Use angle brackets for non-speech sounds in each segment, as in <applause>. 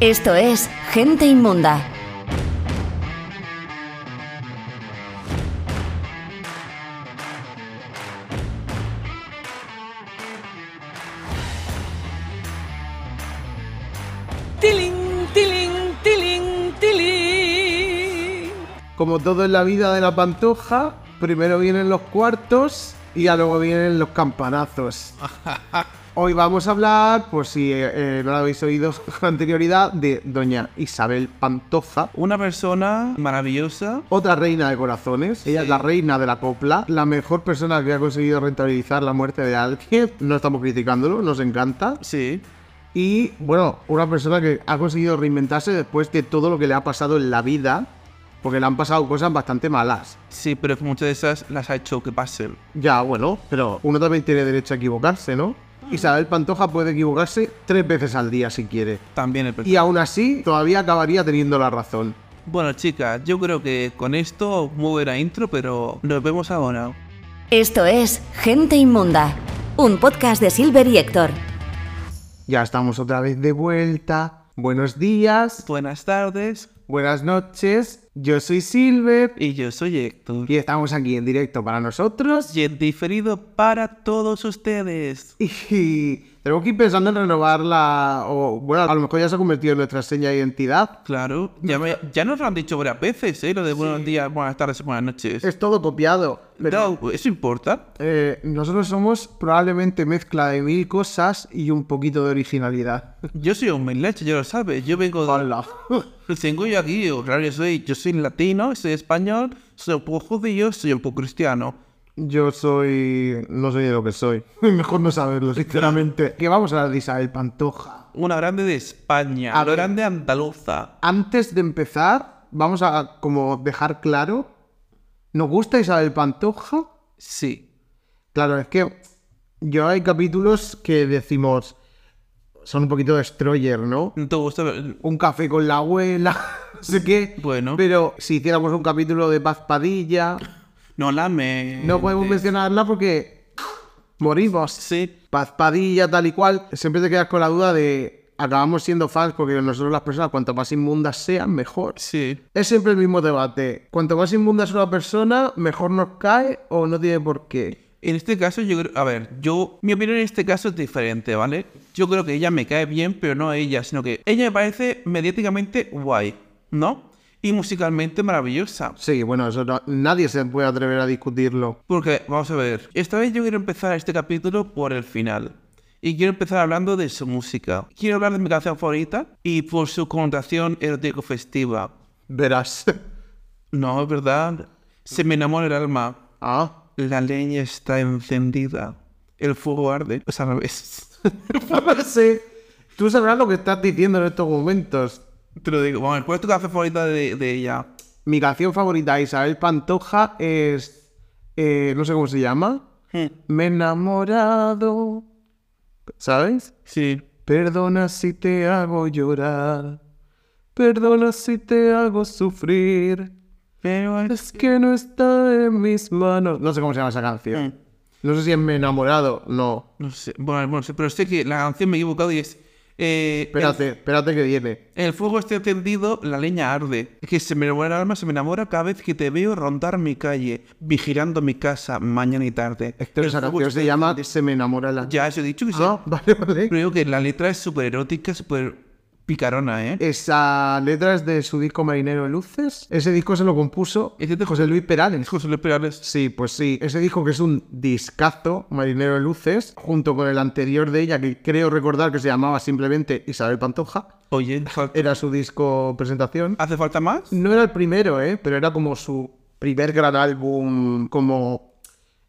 Esto es Gente Inmunda. Tiling, tiling, tiling, tiling. Como todo en la vida de la pantoja, primero vienen los cuartos y ya luego vienen los campanazos. <laughs> Hoy vamos a hablar, por si eh, eh, no lo habéis oído <laughs> con anterioridad, de doña Isabel Pantoja, Una persona maravillosa. otra reina de corazones. Ella es la reina de la copla, la mejor persona que ha conseguido rentabilizar la muerte de alguien. No estamos criticándolo, nos encanta. Sí. Y bueno, una persona que ha conseguido reinventarse después de todo lo que le ha pasado en la vida, porque le han pasado cosas bastante malas. Sí, pero muchas de esas las ha hecho que pasen. Ya, bueno, pero uno también tiene derecho a equivocarse, ¿no? Isabel Pantoja puede equivocarse tres veces al día si quiere. También el Y aún así, todavía acabaría teniendo la razón. Bueno, chicas, yo creo que con esto muy buena intro, pero nos vemos ahora. Esto es Gente Inmunda, un podcast de Silver y Héctor. Ya estamos otra vez de vuelta. Buenos días, Buenas tardes. buenas noches. Yo soy Silver Y yo soy Héctor. y estamos aquí en directo para nosotros. Y en diferido para todos ustedes. <laughs> Y tenemos que ir pensando en renovar la... O, bueno, a lo mejor ya se ha convertido en nuestra seña de identidad. Claro, ya, me- ya nos lo han dicho varias veces, ¿eh? Lo de buenos días, buenas tardes buenas noches. Es todo copiado. No, ¿eso importa? eh, nosotros somos probablemente mezcla de mil cosas y un poquito de originalidad. Yo soy un leche, ya lo sabes. Yo vengo de... Hola. Tengo yo aquí, claro, yo soy, yo soy latino, soy español, soy un poco judío, soy un poco cristiano. Yo soy... No soy de lo que soy. <laughs> Mejor no saberlo, sinceramente. Que vamos a hablar de Isabel Pantoja. Una grande de España, A ver. grande andaluza. Antes de empezar, vamos a como dejar claro... ¿Nos gusta Isabel Pantoja? Sí. Claro, es que yo hay capítulos que decimos... Son un poquito destroyer, ¿no? ¿No te gusta? un café con la abuela, <laughs> no sé qué. Bueno. Pero si hiciéramos un capítulo de Paz Padilla, No la me... no podemos mencionarla porque morimos. Sí. Paz Padilla, tal y cual. Siempre te quedas con la duda de acabamos siendo fans porque nosotros las personas, cuanto más inmundas sean, mejor. Sí. Es siempre el mismo debate. Cuanto más inmunda es una persona, mejor nos cae o no tiene por qué. En este caso, yo creo... A ver, yo... Mi opinión en este caso es diferente, ¿vale? Yo creo que ella me cae bien, pero no ella, sino que ella me parece mediáticamente guay, ¿no? Y musicalmente maravillosa. Sí, bueno, eso no- nadie se puede atrever a discutirlo. Porque, vamos a ver, esta vez yo quiero empezar este capítulo por el final. Y quiero empezar hablando de su música. Quiero hablar de mi canción favorita y por su connotación erótico-festiva. Verás. No, es verdad. Se me enamora el alma. ah. La leña está encendida. El fuego arde. Es al revés. <laughs> sí. Tú sabrás lo que estás diciendo en estos momentos. <laughs> Te lo digo. Vamos, ¿cuál es tu canción favorita de, de ella? Mi canción favorita de Isabel Pantoja es. eh, no sé cómo se llama. Me he enamorado. ¿Sabes? Sí. Perdona si te hago llorar. Perdona si te hago sufrir. Pero Es que no está en mis manos. No sé cómo se llama esa canción. No sé si es Me he enamorado. No. No sé. Bueno, bueno, pero sé que la canción me he equivocado y es... eh, Espérate, espérate que viene. El fuego está encendido, la leña arde. Que se me enamora el alma, se me enamora cada vez que te veo rondar mi calle, vigilando mi casa mañana y tarde. El esa canción se llama. Se me enamora la. Ya, eso he dicho que sí. Ah, <laughs> vale, vale. Digo que la letra es súper erótica, súper picarona, ¿eh? Esa letra es de su disco Marinero de Luces. Ese disco se lo compuso ¿Es de José Luis Perales. José Luis Perales. Sí, pues sí. Ese disco que es un discazo, Marinero de Luces, junto con el anterior de ella, que creo recordar que se llamaba simplemente Isabel Pantoja. Oye, <laughs> Era su disco presentación. ¿hace falta más? No era el primero, ¿eh? Pero era como su primer gran álbum, como...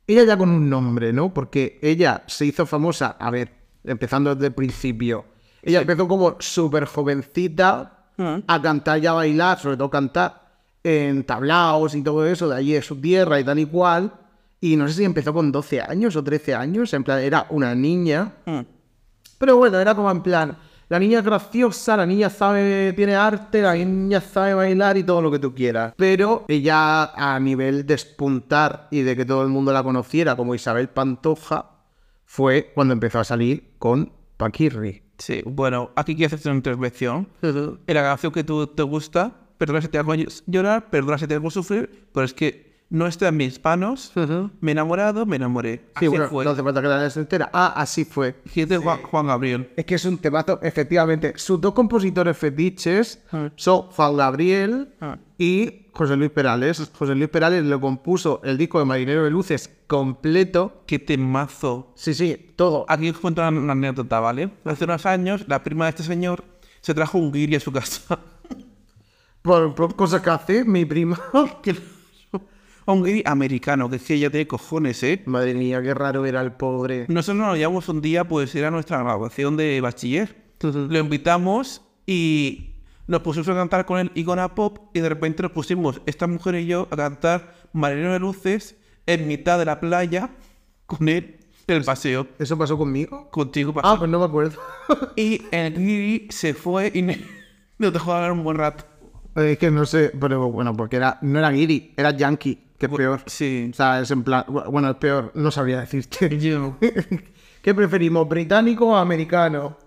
Ella ya con un nombre, ¿no? Porque ella se hizo famosa, a ver, empezando desde el principio. Ella empezó como súper jovencita a cantar y a bailar, sobre todo cantar en tablaos y todo eso, de allí de su tierra y tal y cual. Y no sé si empezó con 12 años o 13 años, en plan, era una niña. Pero bueno, era como en plan, la niña es graciosa, la niña sabe, tiene arte, la niña sabe bailar y todo lo que tú quieras. Pero ella a nivel de espuntar y de que todo el mundo la conociera como Isabel Pantoja, fue cuando empezó a salir con Paquirri. Sí, bueno, aquí quiero hacerte una intervención. En la canción que tú te gusta, perdona si te hago llorar, perdona si te hago sufrir, pero es que no está en mis manos. Me he enamorado, me enamoré. Sí, Así bueno, fue. no hace falta que la leas entera. Ah, así fue. Y es de Juan, Juan Gabriel. Es que es un temazo, efectivamente. Sus dos compositores fetiches son Juan Gabriel y José Luis Perales. José Luis Perales lo compuso el disco de Marinero de Luces completo. Qué temazo. Sí, sí, todo. Aquí os cuento una, una anécdota, ¿vale? Hace unos años, la prima de este señor se trajo un guiri a su casa. Por, por cosas que hace mi prima. <laughs> Un guiri americano, que es que ya tiene cojones, ¿eh? Madre mía, qué raro era el pobre. Nosotros nos llevamos un día, pues era nuestra graduación de bachiller. Lo invitamos y nos pusimos a cantar con él Icona Pop y de repente nos pusimos, esta mujer y yo, a cantar Marinero de Luces en mitad de la playa con él en el paseo. ¿Eso pasó conmigo? Contigo Ah, pasó. pues no me acuerdo. <laughs> Y el guiri se fue y <laughs> nos dejó hablar un buen rato. es que no sé, pero bueno, porque era, no era Giri, era Yankee, que es peor. Sí. O sea, es en plan, bueno, es peor, no sabría decirte. <laughs> Yo. <laughs> ¿Qué preferimos, británico o americano?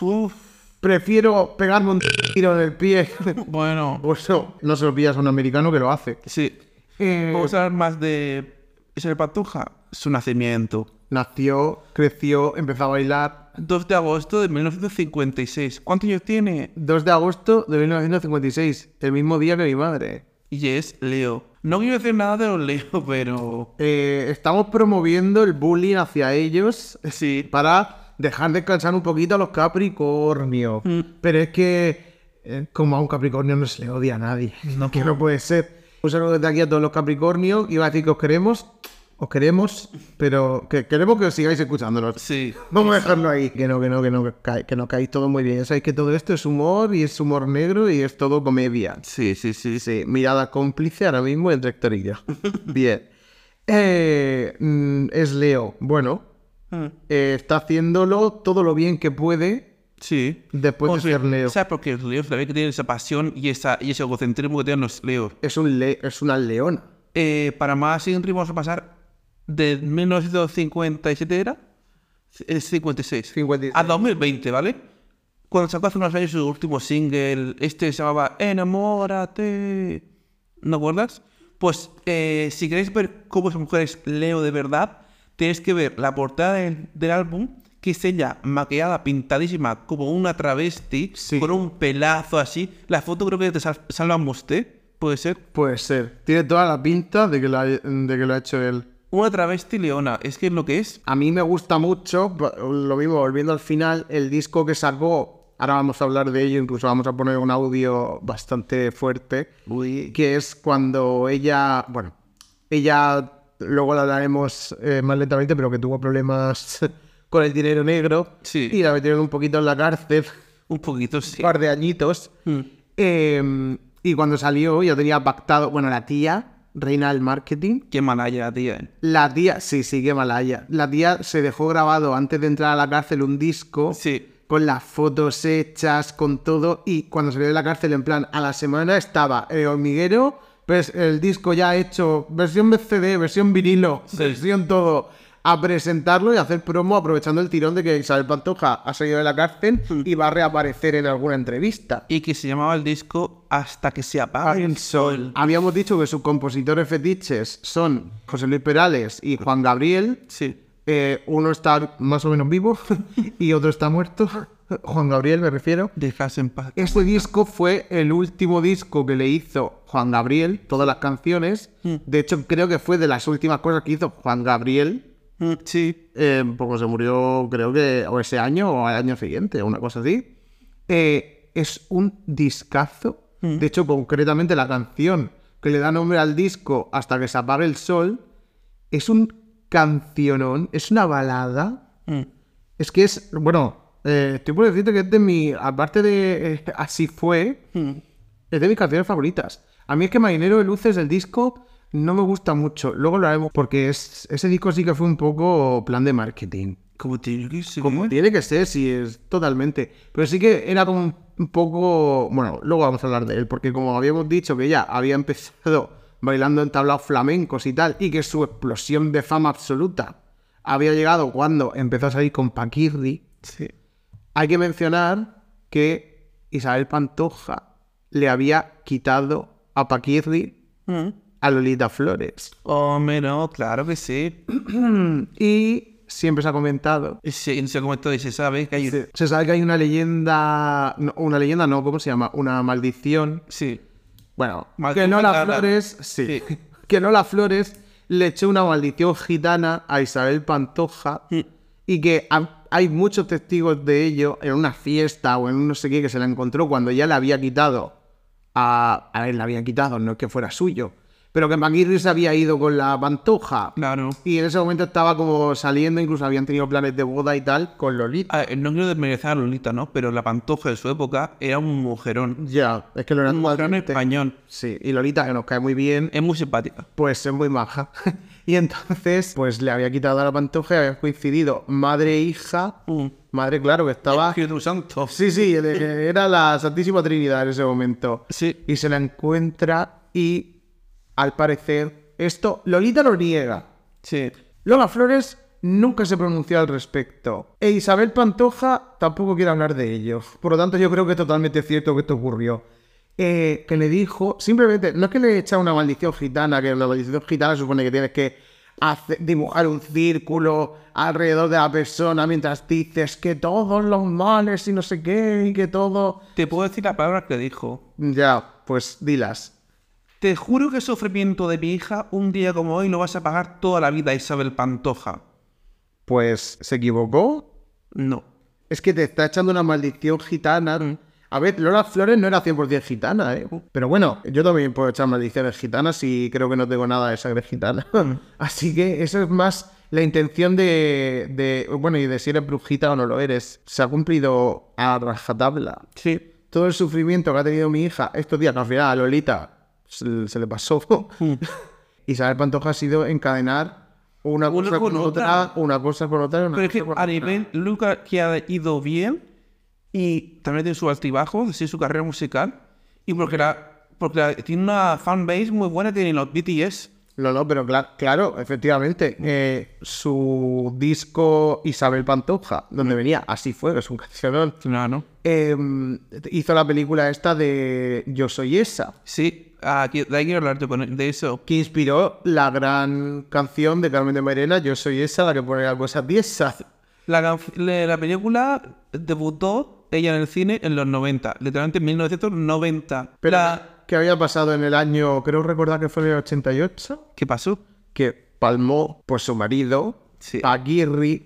Uf, Prefiero pegarme un tiro en el pie. <laughs> bueno, Pues no, no se lo pillas a un americano que lo hace. sí. Eh, Vamos a hablar más de Isabel Pantoja. Su nacimiento. nació, creció, empezó a bailar. 2 de agosto de 1956. ¿Cuántos años tiene? 2 de agosto de 1956, el mismo día que mi madre. Y es Leo. No quiero decir nada de los Leo, <laughs> pero... Eh, estamos promoviendo el bullying hacia ellos Sí. para dejar descansar un poquito a los Capricornio. Pero es que, eh, como a un Capricornio no se le odia a nadie. No. <laughs> que no puede ser. Un saludo desde aquí a todos los Capricornios. Iba a decir que os queremos, os queremos, pero que queremos que os sigáis escuchándonos. Sí. Vamos a dejarlo ahí. Que no, que no, que no, que, ca- que no caéis todo muy bien. Ya sabéis que todo esto es humor y es humor negro y es todo comedia. Sí, sí, sí. Sí, mirada cómplice ahora mismo entre Héctor y yo. <laughs> Bien. Eh, mm, es Leo. Bueno, Mm, eh, está haciéndolo todo lo bien que puede Sí. después de ser Leo. ¿Sabes por qué los Leos? Que tienen esa pasión y, esa, y ese egocentrismo que tienen los Leos. Es, un le- es una leona. Eh, para más ritmo vamos a pasar de 1957 era es 56 56. a 2020, ¿vale? Cuando sacó hace unos años su último single, este se llamaba Enamórate. ¿No acuerdas? Pues eh, si queréis ver cómo esa mujer es Leo de verdad, tenéis que ver la portada del, del álbum, que es ella maquillada, pintadísima, como una travesti, Sí. con un pelazo así. La foto creo que te sal- salva usted, puede ser. Puede ser. Tiene toda la pinta de que, la- de que lo ha hecho él. Una travesti leona, es que es lo que es. A mí me gusta mucho, lo mismo, volviendo al final, el disco que sacó, ahora vamos a hablar de ello, incluso vamos a poner un audio bastante fuerte, que es cuando ella, bueno, ella, luego lo hablaremos eh, más lentamente, pero que tuvo problemas <laughs> con el dinero negro Sí. y la metieron un poquito en la cárcel, Un poquito, sí. un par de añitos. Mm. Eh, y cuando salió ya tenía pactado, bueno, la tía, reina del marketing, Qué malaya, tía. la tía, sí, sí, qué malaya. La tía se dejó grabado antes de entrar a la cárcel un disco Sí. con las fotos hechas, con todo. Y cuando salió de la cárcel, en plan, a la semana estaba el hormiguero, pues el disco ya hecho, versión CD, versión vinilo, versión todo, a presentarlo y a hacer promo aprovechando el tirón de que Isabel Pantoja ha salido de la cárcel y va a reaparecer en alguna entrevista. Y que se llamaba el disco Hasta que se apague el sol. Habíamos dicho que sus compositores fetiches son José Luis Perales y Juan Gabriel. Sí. Eh, uno está más o menos vivo <laughs> y otro está muerto. Juan Gabriel me refiero. Dejas en paz. Este disco fue el último disco que le hizo Juan Gabriel, todas las canciones. De hecho, creo que fue de las últimas cosas que hizo Juan Gabriel. Mm, Sí. Eh, porque se murió, creo que o ese año o al año siguiente, una cosa así. Eh, es un discazo. De hecho, concretamente la canción que le da nombre al disco hasta que se apague el sol es un cancionón, es una balada. Mm. Es que es, bueno, eh, estoy por decirte que es de mi, aparte de eh, Así fue, Mm. es de mis canciones favoritas. A mí es que Marinero de Luces, el disco, no me gusta mucho. Luego lo haremos porque es, ese disco sí que fue un poco plan de marketing. Como tiene que ser. Como tiene que ser, sí, es totalmente. Pero sí que era como un- poco. Bueno, luego vamos a hablar de él, porque como habíamos dicho que ya había empezado bailando en tablaos flamencos y tal, y que su explosión de fama absoluta había llegado cuando empezó a salir con Paquirri. Sí. Hay que mencionar que Isabel Pantoja le había quitado a Paquirri Mm. A Lolita Flores. Hombre, no, claro que sí. <clears throat> Y siempre se ha comentado. Y se, se comentó y se sabe que hay... Se sabe que hay una leyenda. no, una leyenda no, ¿cómo se llama? Una maldición. Sí. Bueno, Maldición que no las flores. Sí. Sí. <laughs> Que no las flores le echó una maldición gitana a Isabel Pantoja. Mm. Y que ha- hay muchos testigos de ello en una fiesta o en un no sé qué que se la encontró cuando ya le había quitado a. A él le había quitado, no es que fuera suyo. Pero que Maguire se había ido con la pantoja. Claro. Y en ese momento estaba como saliendo, incluso habían tenido planes de boda y tal con Lolita. A ver, no quiero desmerecer a Lolita, ¿no? Pero la Pantoja de su época era un mujerón. Ya, es que Lolita Un mujerón español. Sí, y Lolita, que nos cae muy bien, Es muy simpática. pues es muy maja. <laughs> y entonces, pues le había quitado a la pantoja y habían coincidido madre e hija. Mm. Madre, claro, que estaba. Espíritu Santo. Sí, sí, era la Santísima Trinidad en ese momento. Sí. Y se la encuentra y, al parecer, esto Lolita lo niega. Sí. Lola Flores nunca se pronunció al respecto. E Isabel Pantoja tampoco quiere hablar de ello. Por lo tanto, yo creo que es totalmente cierto que esto ocurrió. Eh, que le dijo, simplemente, no es que le echa una maldición gitana, que la maldición gitana supone que tienes que hacer- dibujar un círculo alrededor de la persona mientras dices que todos los males y no sé qué, y que todo... Te puedo decir la palabra que dijo. Ya, pues dilas. Te juro que el sufrimiento de mi hija un día como hoy lo vas a pagar toda la vida, Isabel Pantoja. Pues, ¿se equivocó? No. Es que te está echando una maldición gitana. A ver, Lola Flores no era 100% gitana, ¿eh? Pero bueno, yo también puedo echar maldiciones gitanas y creo que no tengo nada de sangre gitana. <laughs> Así que eso es más la intención de, de- Bueno, y de si eres brujita o no lo eres. Se ha cumplido a rajatabla. Sí. Todo el sufrimiento que ha tenido mi hija estos días, que al final a Lolita se, se le pasó. <laughs> Isabel Pantoja ha sido encadenar una Una cosa con otra. otra, una cosa con otra. una Pero es que a otra. nivel, Luca que ha ido bien y también tiene su altibajos, así su carrera musical. Y porque, la, porque la- tiene una fanbase muy buena, tiene los BTS. No, no, pero cla- claro, efectivamente. eh, su disco Isabel Pantoja, donde venía Así fue, que es un cancionón, Claro. eh, hizo la película esta de Yo soy esa, Sí, aquí, de ahí quiero hablarte de eso. que inspiró la gran canción de Carmen de Mairena, Yo soy esa, la que pone las cosas tiesas. La, la película debutó ella en el cine en los 90, literalmente en 1990. Pero, La- ¿qué había pasado en el año, creo recordar que fue en el 88? ¿Qué pasó? Que palmó, pues su marido, Sí. Aguirre.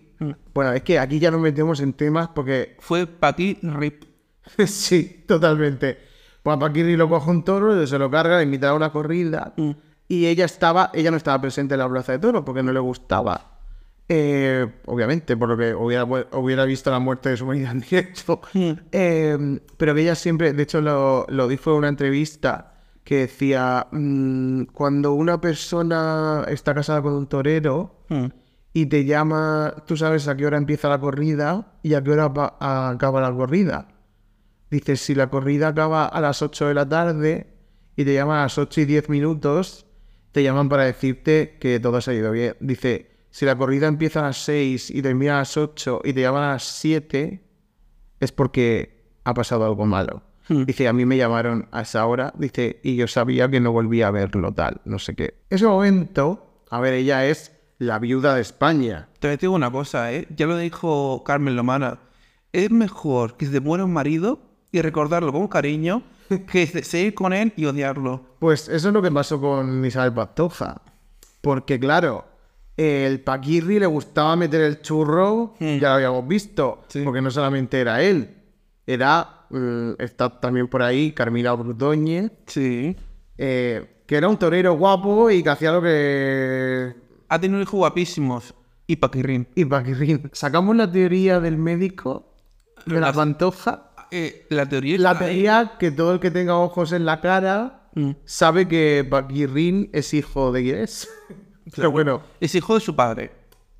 Bueno, es que aquí ya nos metemos en temas porque Fue Paqui Rip. <laughs> sí, totalmente. Pues a Paquirri lo coge un toro, se lo carga, le invita a una corrida. Y ella estaba, ella no estaba presente en la plaza de toros porque no le gustaba. Eh, obviamente, por lo que hubiera, hubiera visto la muerte de su marido en directo. Eh, pero que ella siempre, de hecho, lo, lo dijo en una entrevista que decía: mm, Cuando una persona está casada con un torero, Mm. y te llama, tú sabes a qué hora empieza la corrida y a qué hora va- acaba la corrida. Dices, si la corrida acaba a las 8 de la tarde y te llaman a las 8 y 10 minutos, te llaman para decirte que todo se ha ido bien. Dice, si la corrida empieza a las 6 y termina a las 8 y te llaman a las 7, es porque ha pasado algo malo. Dice, a mí me llamaron a esa hora, dice, y yo sabía que no volvía a verlo tal, no sé qué. Ese momento, a ver, ella es la viuda de España. Te digo una cosa, ¿eh? Ya lo dijo Carmen Lomana. Es mejor que se te muera un marido y recordarlo con cariño <laughs> que se- seguir con él y odiarlo. Pues eso es lo que pasó con Isabel Pantoja. Porque claro, el Paquirri le gustaba meter el churro, ya lo habíamos visto, Sí. porque no solamente era él, era, mm, está también por ahí Carmina Brutoñez, Sí. eh, que era un torero guapo y que hacía lo que... Ha tenido hijos guapísimos. Y Paquirrín. Y Paquirrín. Sacamos la teoría del médico de la Pantoja. Eh, la teoría La teoría que todo el que tenga ojos en la cara Mm. sabe que Paquirrín es hijo de quién es. <laughs> Pero bueno, Es hijo de su padre.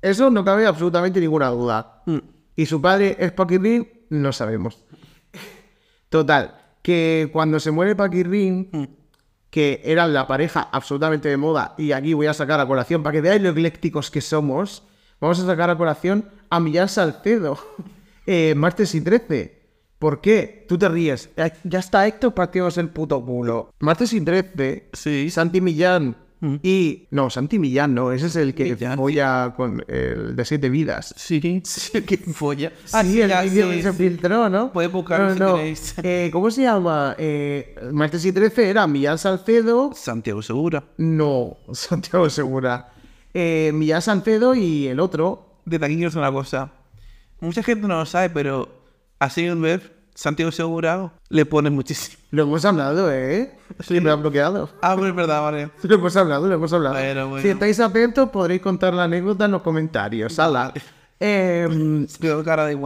eso no cabe absolutamente ninguna duda. Mm. ¿Y su padre es Paquirrín? No sabemos. Total, que cuando se muere Paquirrín, Mm. que era la pareja absolutamente de moda, y aquí voy a sacar a colación, para que veáis lo eclécticos que somos, vamos a sacar a colación a Millán Salcedo. <laughs> Eh, martes y 13. ¿Por qué? Tú te ríes. Ya está Héctor partidos el puto culo. Martes y 13. Sí. Santi Millán Mm. y... No, Santi Millán no. Ese es el que Millán, folla con el de siete vidas. Sí, <laughs> sí, que <laughs> folla. Ah, sí, el ya, vídeo sí, se filtró, ¿no? Puedes buscarlo No, si no. queréis. Eh, ¿Cómo se llama? Eh, martes y 13 era Millán Salcedo. Santiago Segura. No, <laughs> Santiago Segura. Eh, Millán Salcedo y el otro. Desde aquí quiero una cosa. Mucha gente no lo sabe, pero a Silver, Santiago Segura, le pone muchísimo. Lo hemos hablado, ¿eh? Sí, me han bloqueado. Ah, pero es verdad, vale. Lo hemos hablado, lo hemos hablado. Bueno, bueno. Si estáis atentos, podréis contar la anécdota en los comentarios. Ala. Em, <laughs> Tengo cara de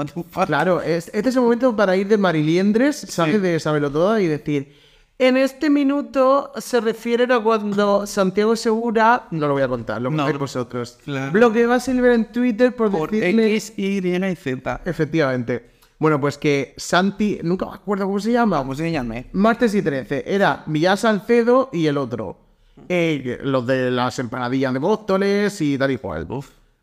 claro, es- este es el momento para ir de Mariliendres, ¿sabes? De Sabelo Todo y decir. En este minuto se refieren a cuando Santiago Segura. No lo voy a contar, lo No. contáis vosotros. Claro. Bloqueó a Silver en Twitter por, Por decirle. X, Y y Z. Efectivamente. Bueno, pues que Santi. Nunca me acuerdo cómo se llama. Vamos a enseñarme. Martes y 13. Era Millán Salcedo y el otro. Eh, los de las empanadillas de Móstoles y tal y cual.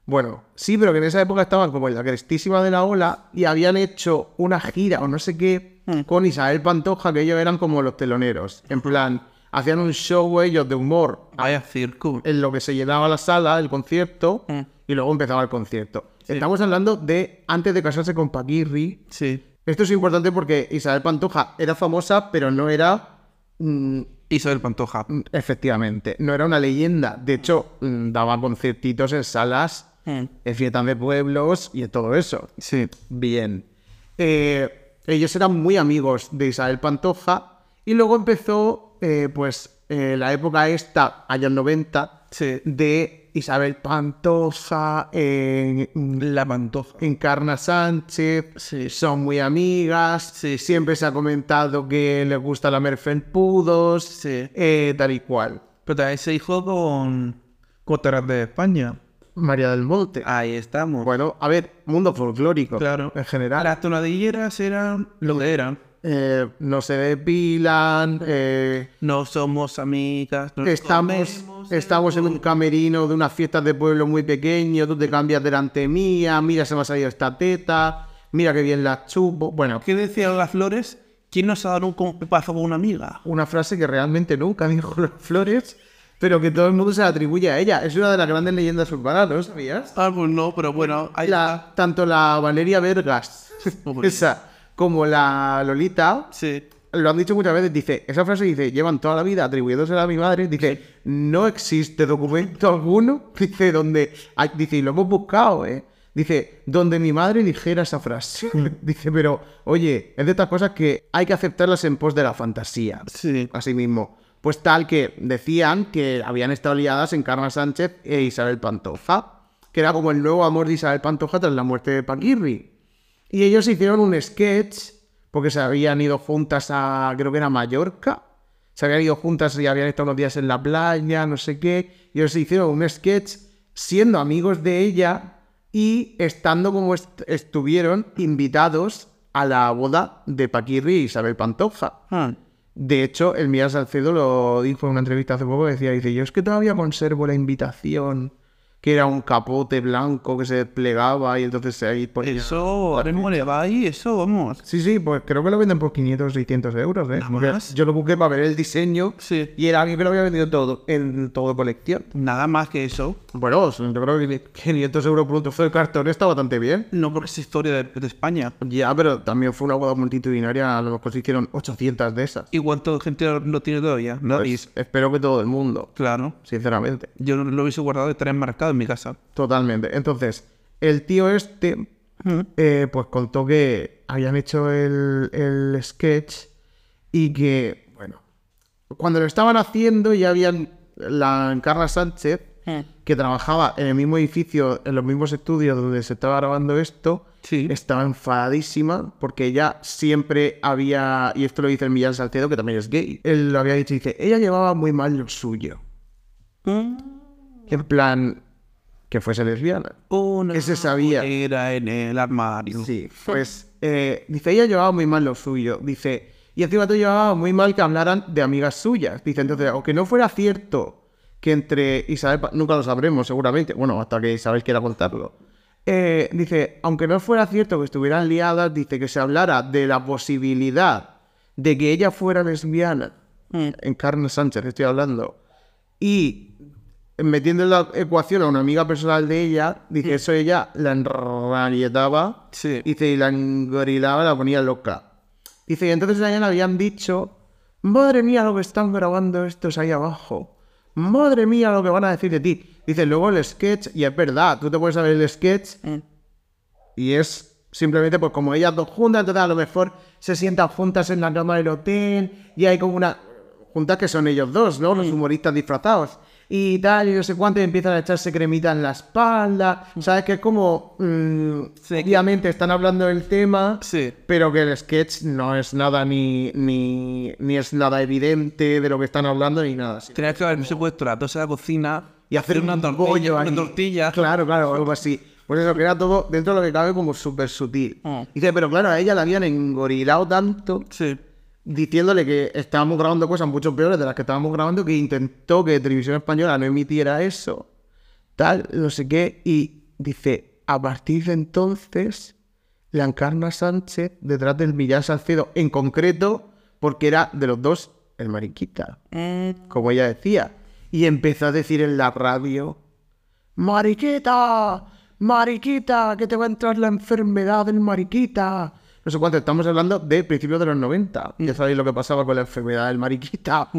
Bueno, sí, pero que en esa época estaban como en la crestísima de la ola y habían hecho una gira o no sé qué con Isabel Pantoja, que ellos eran como los teloneros. En plan, hacían un show ellos de humor Vaya circo. en lo que se llenaba la sala, el concierto, Mm. y luego empezaba el concierto. Estamos hablando de antes de casarse con Paquirri. Sí. Esto es importante porque Isabel Pantoja era famosa, pero no era. mm, Isabel Pantoja. mm, efectivamente, no era una leyenda. De hecho, mm, daba conciertitos en salas, Mm. en fiestas de pueblos y en todo eso. Sí. Bien. Eh, ellos eran muy amigos de Isabel Pantoja y luego empezó, eh, pues, eh, la época esta, años 90, Sí. de Isabel Pantoja, eh, La Pantoja. Encarna Sánchez, Sí. son muy amigas, Sí. siempre se ha comentado que les gusta la Merfelpudos, Sí. eh, tal y cual. Pero también se hizo con. Terras de España. María del Monte. Ahí estamos. Bueno, a ver, mundo folclórico. claro. En general. Las tonadilleras eran lo que eran. Eh, no se depilan, eh, No somos amigas. no estamos, estamos en un camerino de unas fiestas de pueblo muy pequeño, tú te cambias delante mía, mira se me ha salido esta teta, mira que bien la chupo. Bueno, ¿Qué decían las flores? ¿Quién nos ha dado un compazo con una amiga? una frase que realmente nunca dijo las flores, pero que todo el mundo se la atribuye a ella. Es una de las grandes leyendas urbanas, ¿no sabías? Ah, pues no, pero bueno, La- tanto la Valeria Vergas, <laughs> esa, como la Lolita. Sí. lo han dicho muchas veces, dice, esa frase dice, llevan toda la vida atribuyéndosela a mi madre, dice, no existe documento alguno, <laughs> dice, donde, dice, y lo hemos buscado, ¿eh? Dice, donde mi madre dijera esa frase. <laughs> dice, pero, oye, es de estas cosas que hay que aceptarlas en pos de la fantasía. Sí. Así mismo. Pues tal que decían que habían estado liadas Encarna Sánchez e Isabel Pantoja, que era como el nuevo amor de Isabel Pantoja tras la muerte de Paquirri. Y ellos hicieron un sketch, porque se habían ido juntas a, creo que era Mallorca, se habían ido juntas y habían estado unos días en la playa, no sé qué, y ellos hicieron un sketch siendo amigos de ella y estando como est- estuvieron invitados a la boda de Paquirri y Isabel Pantoja. Ah. De hecho, el Miguel Salcedo lo dijo en una entrevista hace poco, decía, dice, yo es que todavía conservo la invitación, que era un capote blanco que se desplegaba y entonces ahí ponía... Eso, ahora mismo le va ahí, eso, vamos. Sí, sí, pues creo que lo venden por 500, 600 euros, ¿eh? ¿Nada más? Yo lo busqué para ver el diseño Sí. y era alguien que lo había vendido todo, en todo colección. Nada más que eso. Bueno, yo creo que 500 euros por un trozo de cartón está bastante bien. No porque es historia de, de España. Ya, pero también fue una boda multitudinaria, a lo mejor se hicieron 800 de esas. ¿Y cuánta gente lo, tiene todavía? ¿No? Pues espero que todo el mundo, Claro. sinceramente. Yo lo hubiese guardado y estaría enmarcado en mi casa. Totalmente. Entonces, el tío este, eh, pues contó que habían hecho el, el sketch y que, bueno, cuando lo estaban haciendo ya habían la Encarna Sánchez, que trabajaba en el mismo edificio, en los mismos estudios donde se estaba grabando esto, Sí. estaba enfadadísima porque ella siempre había, y esto lo dice el Millán Salcedo, que también es gay, él lo había dicho, dice, ella llevaba muy mal lo suyo. En plan, que fuese lesbiana. Una Ese sabía. Era en el armario. Sí, pues eh, dice, ella llevaba muy mal lo suyo. Dice, y encima tú llevaba muy mal que hablaran de amigas suyas. Dice, entonces, aunque no fuera cierto que entre Isabel, nunca lo sabremos seguramente, bueno, hasta que Isabel quiera contarlo, eh, dice, aunque no fuera cierto que estuvieran liadas, dice que se hablara de la posibilidad de que ella fuera lesbiana, en Carmen Sánchez estoy hablando, y metiendo en la ecuación a una amiga personal de ella, dice, eso ella la enrabietaba, Sí. dice, y la engorilaba, la ponía loca. Dice, y entonces a ella le habían dicho, madre mía lo que están grabando estos ahí abajo. Madre mía lo que van a decir de ti. Dice, luego el sketch, y es verdad, tú te puedes saber el sketch y es simplemente pues como ellas dos juntas, entonces a lo mejor se sientan juntas en la cama del hotel y hay como una... Juntas que son ellos dos, ¿no? Los humoristas disfrazados. Y tal, y no sé cuánto, y empiezan a echarse cremita en la espalda. ¿Sabes? Que es como... mm, Sí. obviamente están hablando del tema, Sí. pero que el sketch no es nada ni, ni, ni es nada evidente de lo que están hablando ni nada. así. Tenías que haberse puesto las dos en la cocina Y hacer una un tortilla, una tortilla. Claro, claro, algo así. Pues eso, que era todo dentro de lo que cabe como súper sutil. Mm. Dice, pero claro, a ella la habían engorilado tanto, Sí. Diciéndole que estábamos grabando cosas mucho peores de las que estábamos grabando, que intentó que Televisión Española no emitiera eso, tal, no sé qué, y dice, a partir de entonces, la encarna Sánchez detrás del Millán Salcedo, en concreto, porque era de los dos el mariquita como ella decía. Y empezó a decir en la radio, Mariquita, Mariquita, que te va a entrar la enfermedad del Mariquita. No sé cuánto, estamos hablando de principios de los 90. Ya sabéis lo que pasaba con la enfermedad del Mariquita.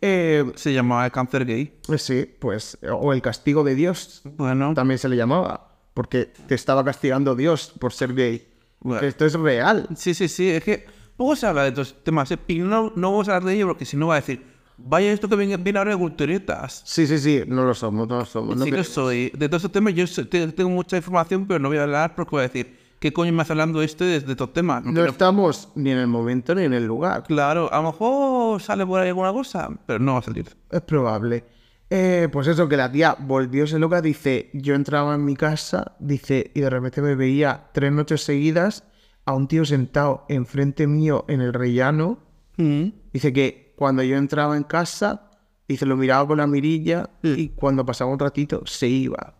Eh, Se llamaba el cáncer gay. sí, pues, o el castigo de Dios, Bueno, también se le llamaba, porque te estaba castigando Dios por ser gay. Bueno. Esto es real. sí, sí, sí. Es que poco se habla de estos temas. ¿eh? Y no, no vamos a hablar de ello porque si no va a decir, vaya esto que viene, viene ahora de culturetas. Sí, sí, sí, no lo somos, no lo somos. no sí que- soy. De todos estos temas yo soy- te- tengo mucha información, pero no voy a hablar porque voy a decir, ¿qué coño me hace hablando este de, de estos temas? no Pero, estamos ni en el momento ni en el lugar. Claro, a lo mejor sale por ahí alguna cosa, pero no va a salir. Es probable. Eh, pues eso, que la tía volvióse loca, dice, yo entraba en mi casa, dice, y de repente me veía tres noches seguidas a un tío sentado enfrente mío en el rellano. Dice que cuando yo entraba en casa, dice, lo miraba con la mirilla y cuando pasaba un ratito se iba.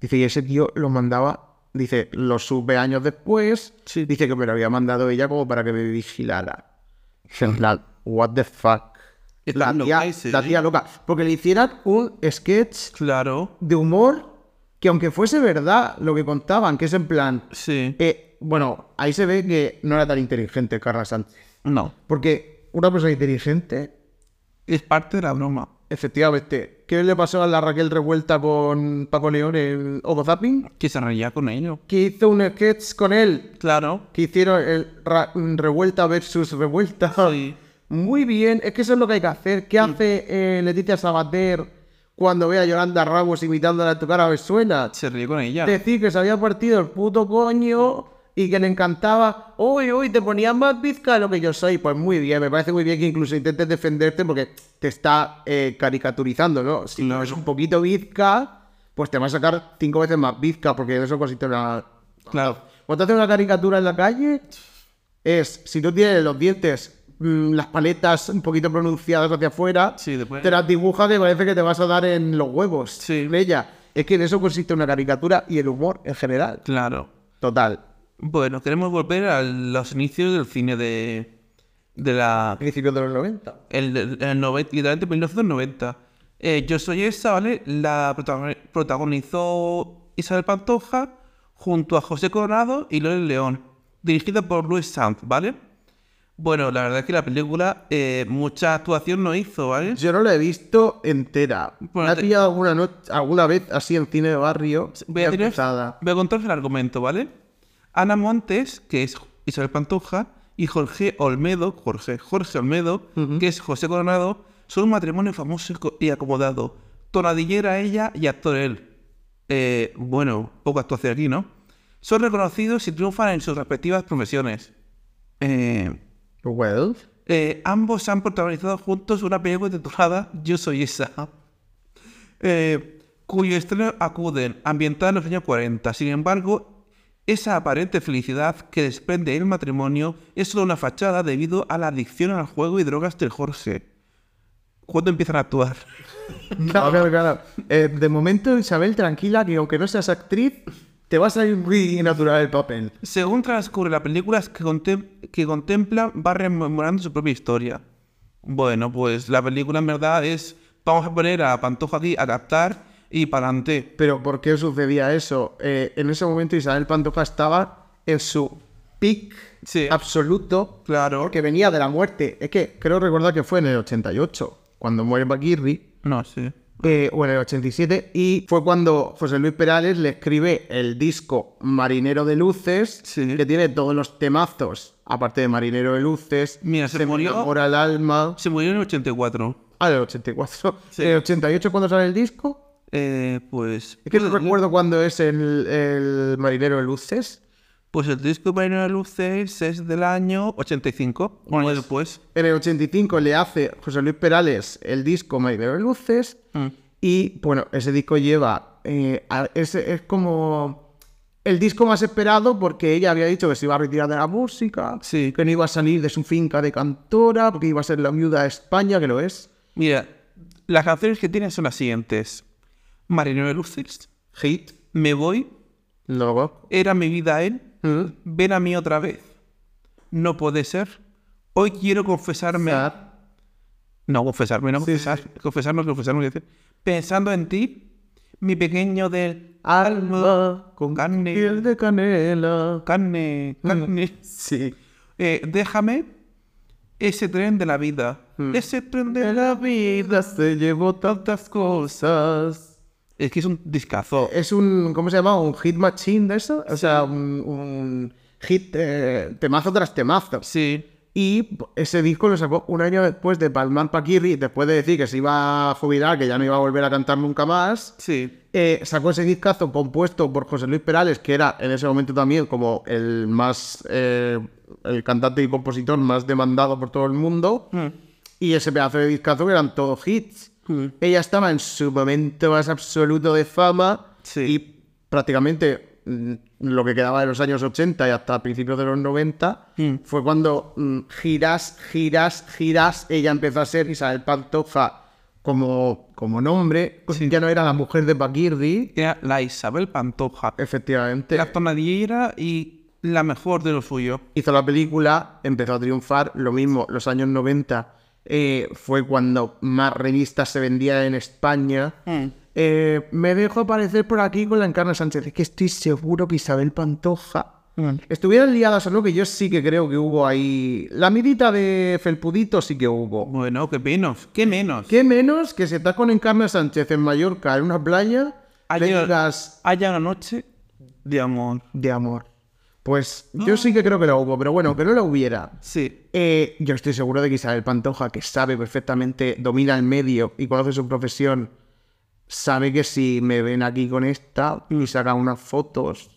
Dice, y ese tío lo mandaba, dice, lo supe años después, Sí. dice que me lo había mandado ella como para que me vigilara. Plan, what the fuck. La tía, la ¿eh? tía loca. Porque le hicieran un sketch Claro, de humor que aunque fuese verdad lo que contaban, que es en plan... sí. eh, bueno, ahí se ve que no era tan inteligente Carla Sánchez. No, Porque una persona inteligente, es parte de la broma. Efectivamente... ¿Qué le pasó a la Raquel Revuelta con Paco León en Ogo Zapping? Que se reía con ello. Que hizo un sketch con él. Claro. Que hicieron el Revuelta versus Revuelta. Sí. Muy bien, es que eso es lo que hay que hacer. ¿Qué hace eh, Leticia Sabater cuando ve a Yolanda Ramos imitándola a tu cara me suena? Se ríe con ella. Decir que se había partido el puto coño y que le encantaba. Uy, uy, te ponías más bizca de lo que yo soy. Pues muy bien, me parece muy bien que incluso intentes defenderte porque te está eh, caricaturizando, ¿no? Si no es un poquito bizca, pues te va a sacar cinco veces más bizca porque de eso consiste una. Claro. Cuando te haces una caricatura en la calle, es si tú tienes los dientes, mm, las paletas un poquito pronunciadas hacia afuera, Sí, después- te las dibuja que parece que te vas a dar en los huevos. Sí. ella. Es que en eso consiste una caricatura y el humor en general. Claro. Total. Bueno, queremos volver a los inicios del cine de, de la... Principios de los 90. El, el, el noven- literalmente 1990. Eh, Yo soy esa, ¿vale? La protagoni- protagonizó Isabel Pantoja junto a José Coronado y Lore León. Dirigida por Luis Sanz, ¿vale? Bueno, la verdad es que la película eh, mucha actuación no hizo, ¿vale? Yo no la he visto entera. Bueno, ha te- pillado alguna, alguna vez así en cine de barrio. Voy a, voy a contaros el argumento, ¿vale? Ana Montes, que es Isabel Pantoja, y Jorge Olmedo, Jorge, Jorge Olmedo, que es José Coronado, son un matrimonio famoso y co- y acomodado. Tonadillera ella y actor él. Eh, bueno, poco actuación aquí, ¿no? Son reconocidos y triunfan en sus respectivas profesiones. Eh, Well. eh, ambos han protagonizado juntos una película titulada Yo soy esa, eh, cuyo estreno acuden ambientada en los años 40. Sin embargo, esa aparente felicidad que desprende el matrimonio es solo una fachada debido a la adicción al juego y drogas de Jorge. ¿Cuándo empiezan a actuar? <laughs> Claro, claro, claro. Eh, de momento, Isabel, tranquila, que aunque no seas actriz, te va a salir muy natural el papel. Según transcurre la película, es que, contem- que contempla va rememorando su propia historia. Bueno, pues la película en verdad es, vamos a poner a Pantoja aquí a captar y para adelante. Pero ¿por qué sucedía eso? Eh, en ese momento Isabel Pantoja estaba en su pic Sí. absoluto, Claro. que venía de la muerte. Es que creo recordar que fue en el 88, cuando muere Paquirri, No, sí. eh, o en el 87, y fue cuando José Luis Perales le escribe el disco Marinero de Luces, Sí. que tiene todos los temazos, aparte de Marinero de Luces, Mira, se murió- enamora el alma. Se murió en el 84. Ah, en el 84. Sí. ¿En el 88 cuando sale el disco? Eh, pues... Es que no pues, recuerdo cuándo es el, el Marinero de Luces. Pues el disco Marino de Luces es del año 85, un año después. En el 85 le hace José Luis Perales el disco Marinero de Luces. Mm. Y bueno, ese disco lleva. eh, ese es como el disco más esperado porque ella había dicho que se iba a retirar de la música, Sí. que no iba a salir de su finca de cantora, porque iba a ser la viuda de España, que lo es. Mira, las canciones que tiene son las siguientes. Marino de Luces, Hit. Me voy. Era mi vida él, Mm. ven a mí otra vez. No puede ser. Hoy quiero confesarme. Sad. No, confesarme, no Sí, confesar. Confesarnos, confesarnos. decir. Pensando en ti, mi pequeño del Alma con carne, piel de canela. carne, carne. Sí. Eh, déjame ese tren de la vida. Ese tren de la vida se llevó tantas cosas. Es que es un discazo. Es un, ¿cómo se llama? Un hit machine de eso. O sea, un, un hit eh, temazo tras temazo. Sí. Y ese disco lo sacó un año después de Palman Paquirri, después de decir que se iba a jubilar, que ya no iba a volver a cantar nunca más. Sí. Eh, sacó ese discazo compuesto por José Luis Perales, que era en ese momento también como el más. eh, el cantante y compositor más demandado por todo el mundo. Mm. Y ese pedazo de discazo que eran todos hits. Mm. Ella estaba en su momento más absoluto de fama. Sí. Y prácticamente mm, lo que quedaba de los años 80 y hasta principios de los 90 Mm. fue cuando mm, giras, giras, giras. Ella empezó a ser Isabel Pantoja como, como nombre. Ya no era la mujer de Paquirri. Era la Isabel Pantoja. Efectivamente. La tonadillera y la mejor de lo suyo. hizo la película, empezó a triunfar, lo mismo, los años 90 eh, fue cuando más revistas se vendían en España. Eh, me dejo aparecer por aquí con la Encarna Sánchez, es que estoy seguro que Isabel Pantoja estuvieran liadas o no, que yo sí que creo que hubo ahí... La mirita de Felpudito sí que hubo. Bueno, qué menos, qué menos. ¿Qué menos que si estás con Encarna Sánchez en Mallorca, en una playa, Ayer- digas Haya una noche de amor. de amor? Pues yo sí que creo que lo hubo, pero bueno, que no lo hubiera. Sí. Eh, yo estoy seguro de que Isabel Pantoja, que sabe perfectamente, domina el medio y conoce su profesión, sabe que si me ven aquí con esta y sacan unas fotos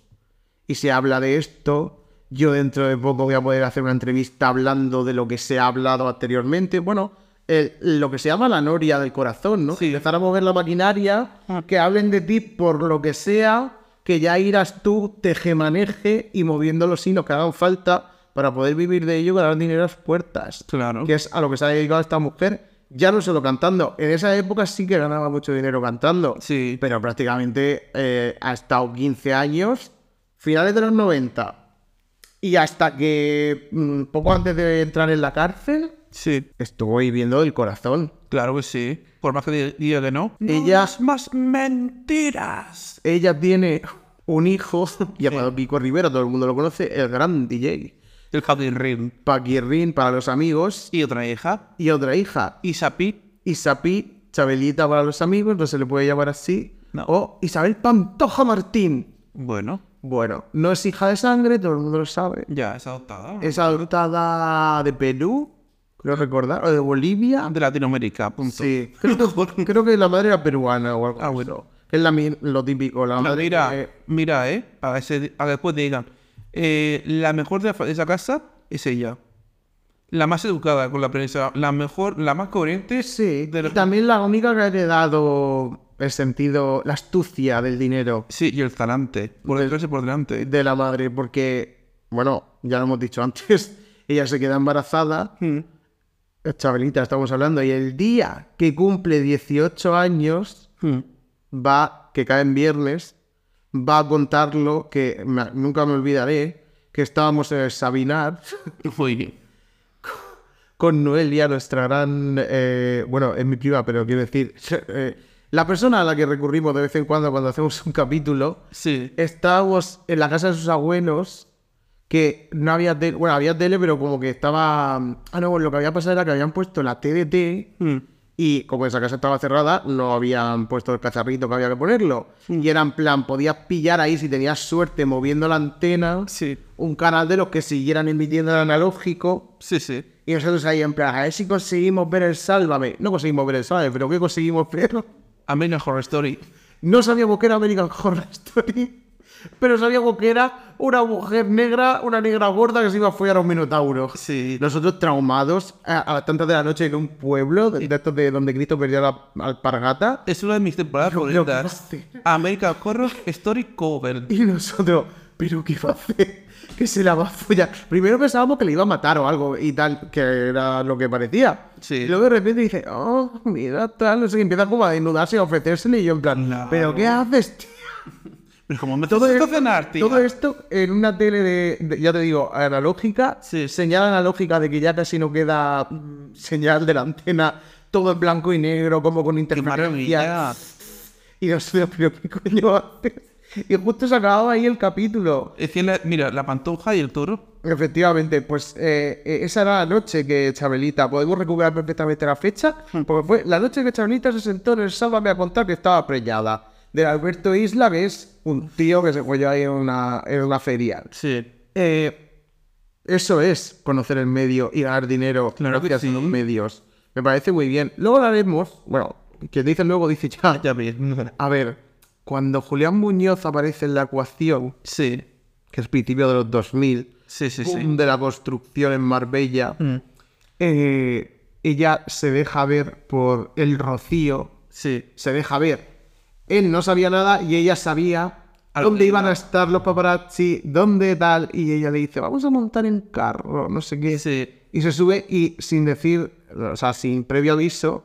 y se habla de esto, yo dentro de poco voy a poder hacer una entrevista hablando de lo que se ha hablado anteriormente. Bueno, el- lo que se llama la noria del corazón, ¿no? Sí. Empezar a mover la maquinaria, que hablen de ti por lo que sea, que ya irás tú, tejemaneje y moviendo los hilos que hagan falta para poder vivir de ello, ganar dinero a las puertas. Claro. Que es a lo que se ha dedicado esta mujer, ya no solo cantando. En esa época sí que ganaba mucho dinero cantando. Sí. Pero prácticamente eh, ha estado 15 años, finales de los 90. Y hasta que mm, poco antes de entrar en la cárcel, Sí. estuvo viviendo del corazón. Claro que sí. Por más que diga que no. Ella- No más mentiras. Ella tiene un hijo <laughs> llamado Pico Rivera, todo el mundo lo conoce, el gran DJ. El Ring. Paquirrin para los amigos Y otra hija. y otra hija. Isapi. Isapi, Chabelita para los amigos, no se le puede llamar así. No. O Isabel Pantoja Martín. Bueno, Bueno, no es hija de sangre, todo el mundo lo sabe. ya es adoptada. Es adoptada de Perú, creo recordar, o de Bolivia. De Latinoamérica, punto. Sí, <laughs> creo, creo que la madre era peruana o algo. Ah, bueno. Es la lo típico, la madre. mira, que- mira, eh. Para, ese- para que después digan. eh, la mejor de, la fa- de esa casa es ella. La más educada con la prensa. La mejor, la más coherente. Sí, de y los- también la única que ha heredado el sentido, la astucia del dinero Sí, y el talante. Por detrás y por delante. de la madre, porque, bueno, ya lo hemos dicho antes, <laughs> ella se queda embarazada, Mm. Chabelita estamos hablando, y el día que cumple 18 años, Mm. va, que cae en viernes, va a contarlo, que me- nunca me olvidaré, que estábamos en el Sabinar <laughs> Uy, con Noelia, nuestra gran, eh, bueno, es mi prima, pero quiero decir, <laughs> eh, la persona a la que recurrimos de vez en cuando cuando hacemos un capítulo, sí. estábamos en la casa de sus abuelos, que no había tele, bueno, había tele, pero como que estaba, ah, no, lo que había pasado era que habían puesto la TDT Mm. y como esa casa estaba cerrada, no habían puesto el cacharrito que había que ponerlo. Y era en plan, podías pillar ahí si tenías suerte moviendo la antena, Sí. un canal de los que siguieran emitiendo el analógico. Sí, sí. Y nosotros ahí en plan, a ver si conseguimos ver el Sálvame. No conseguimos ver el Sálvame, pero ¿qué conseguimos ver? American Horror Story. No sabíamos que era American Horror Story, pero sabíamos que era una mujer negra, una negra gorda que se iba a follar a un minotauro. Sí. Nosotros traumados a, a las tantas de la noche en un pueblo de, de estos de donde Cristo perdió la alpargata. Es una de mis temporadas Pero, pero, ¿qué va a favoritas. American Horror Story Cover. Y nosotros, ¿pero qué va a hacer? Que se la va a follar. Primero pensábamos que le iba a matar o algo y tal, que era lo que parecía. Sí. Y luego de repente dice, oh, mira, tal, no sé, qué, empieza como a desnudarse y a ofrecérsele y yo en plan, Claro. ¿pero qué haces, tío? Pero como me Todo esto, cenar, tío. todo esto en una tele de, de- ya te digo, analógica, Sí. señal analógica de que ya casi no queda mm, señal de la antena, todo en blanco y negro, como con Qué interferencia. maravilla. Y nosotros, pero ¿qué coño haces? Y justo se acababa ahí el capítulo. La- mira, la pantoja y el toro. Efectivamente, pues eh, eh, esa era la noche que Chabelita, podemos recuperar perfectamente la fecha, porque fue la noche que Chabelita se sentó en el Sálvame a contar que estaba preñada. De Alberto Isla, que es un tío que se fue ahí en una, en una feria. Sí. Eh, eso es conocer el medio y ganar dinero Claro gracias a los medios. Me parece muy bien. Luego hablaremos, bueno, quien dice luego dice ya. <laughs> Ya. A ver, cuando Julián Muñoz aparece en la ecuación, Sí. que es principio de los 2000, Sí, sí, boom sí. de la construcción en Marbella, Mm. eh, ella se deja ver por el rocío, Sí. se deja ver. Él no sabía nada y ella sabía dónde de iban a estar los paparazzi, dónde tal, y ella le dice, vamos a montar en carro, no sé qué. Sí. Y se sube y sin decir, o sea, sin previo aviso,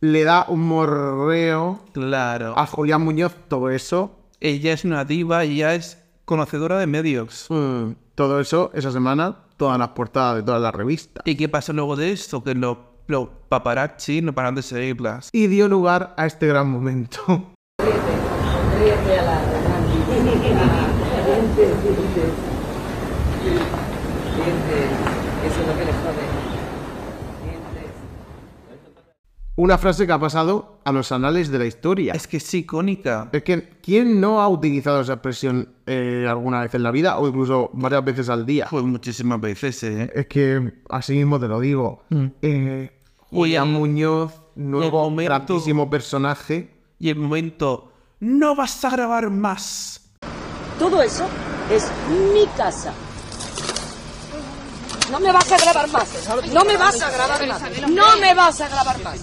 le da un morreo Claro. a Julián Muñoz todo eso. Ella es una diva y ella es conocedora de medios. Mm, todo eso, esa semana, todas las portadas de todas las revistas. ¿Y qué pasa luego de esto? Que los los paparazzi no paran de seguirlas. Y dio lugar a este gran momento. Eso es lo que les jode. Una frase que ha pasado a los anales de la historia. Es que es icónica. Es que, ¿quién no ha utilizado esa expresión eh, alguna vez en la vida o incluso varias veces al día? Pues muchísimas veces, ¿eh? Es que así mismo te lo digo. Eh, Julián Muñoz, nuevo grandísimo personaje. Y el momento, no vas a grabar más. Todo eso es mi casa. No me vas a grabar más. No me vas a grabar más. No me vas a grabar más.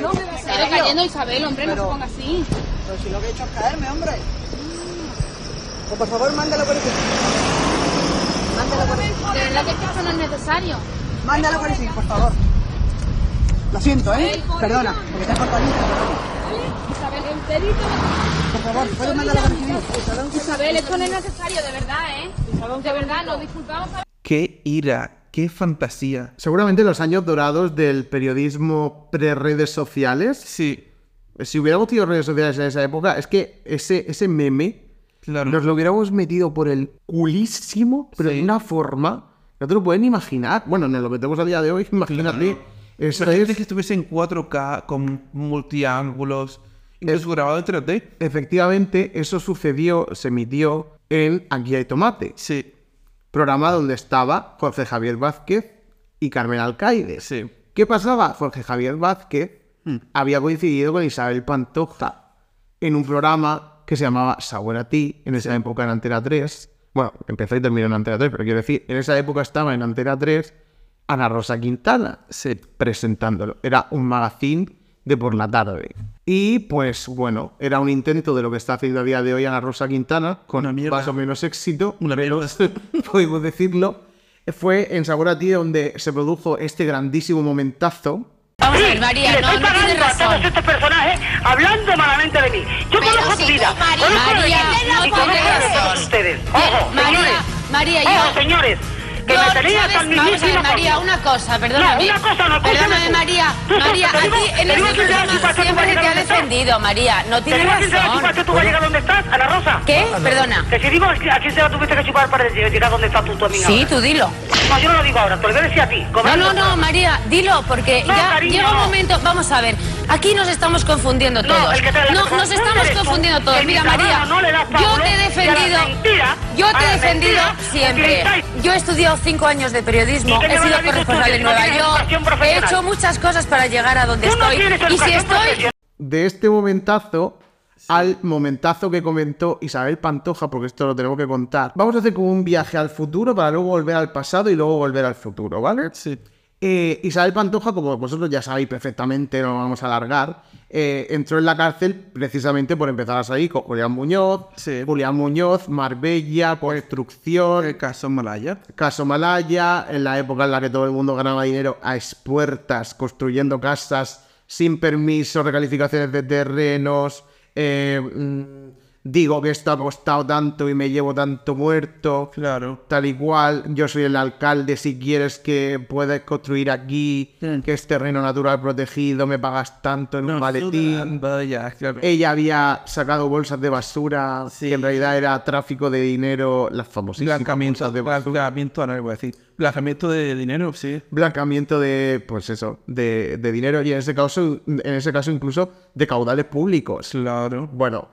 No me vas a Pero cayendo Isabel, hombre, no se ponga así. Pero si lo que he hecho es caerme, hombre. Pues por favor, mándalo por aquí. Mándalo por aquí. De verdad que esto no es necesario. Mándalo por aquí, por favor. Lo siento, ¿eh? Perdona, porque te has cortado Isabel, enterito. Por favor, ¿puedes mandarlo por aquí? Isabel, esto no es necesario, de verdad, ¿eh? De verdad, nos disculpamos. Qué ira, qué fantasía. Seguramente los años dorados del periodismo pre-redes sociales. Sí, Si hubiéramos tenido redes sociales en esa época, es que ese, ese meme claro. nos lo hubiéramos metido por el culísimo, pero Sí. de una forma que no te lo pueden imaginar. Bueno, nos lo metemos a día de hoy, <laughs> imagínate. Eso Imagínate es que estuviese en 4K con multiángulos, incluso grabado en 3D. Efectivamente, eso sucedió, se emitió en Aquí hay tomate, Sí, programa donde estaba Jorge Javier Vázquez y Carmen Alcaide. sí. ¿Qué pasaba? Jorge Javier Vázquez Hmm. había coincidido con Isabel Pantoja en un programa que se llamaba Sabor a ti, en esa época en Antena 3. Bueno, empezó y terminó en Antena 3, pero quiero decir, en esa época estaba en Antena 3 Ana Rosa Quintana Sí. presentándolo. Era un magazine de por la tarde. Y pues bueno, era un intento de lo que está haciendo a día de hoy Ana Rosa Quintana, con más o menos éxito, Una mierda. <laughs> podemos decirlo. Fue en Sabor a ti donde se produjo este grandísimo momentazo. Vamos a ver, María, y no, estoy no pagando tienes a razón. todos estos personajes hablando malamente de mí. Yo Pero conozco si tu vida, María, conozco la de María, no y conozco tienes la de todos razón. ustedes. Ojo, María, señores. María, Ojo, yo- señores. Que Yo, me hasta el Vamos a ver, María, una cosa, perdóname. No, una cosa no, Perdóname. María. María, te a ti te en este programa siempre a te ha defendido, María. No Te tienes digo a quién se la razón. tú para llegar donde estás, Ana Rosa. ¿Qué? Perdona. Que si digo a quién se la tuviste que chupar para llegar donde estás tú, tu amiga. Sí, tú dilo. No, yo no lo digo ahora, te lo voy a decir a ti. No, no, no, María, dilo, porque ya llega un momento. Vamos a ver, aquí nos estamos confundiendo No, todos. el que te- la que No, nos estamos confundiendo todos. Mira, mi María, yo te he defendido. Yo te he defendido siempre. Yo he estudiado cinco años de periodismo, ¿Y qué he sido corresponsal en Nueva York, he hecho muchas cosas para llegar a donde estoy. y si estoy, de este momentazo al momentazo que comentó Isabel Pantoja, porque esto lo tenemos que contar. Vamos a hacer como un viaje al futuro para luego volver al pasado y luego volver al futuro, ¿vale? Sí. Eh, Isabel Pantoja, como vosotros ya sabéis perfectamente, no vamos a alargar, eh, entró en la cárcel precisamente por empezar a salir con Julián Muñoz, Sí. Julián Muñoz, Marbella, Construcción, El caso Malaya. Caso Malaya, en la época en la que todo el mundo ganaba dinero a expuertas, construyendo casas sin permiso, recalificaciones de terrenos. eh, mm, digo que esto ha costado tanto y me llevo tanto muerto. Claro. Tal y cual, yo soy el alcalde, si quieres que puedes construir aquí, Mm. que es terreno natural protegido, me pagas tanto en un maletín. Vaya, claro. Ella había sacado bolsas de basura, Sí. que en realidad era tráfico de dinero, las famosísimas bolsas de basura. blanqueamiento, no voy a decir. Blanqueamiento de dinero, sí. blanqueamiento de, pues eso, de, de dinero y en ese caso, en ese caso incluso de caudales públicos. Claro. Bueno,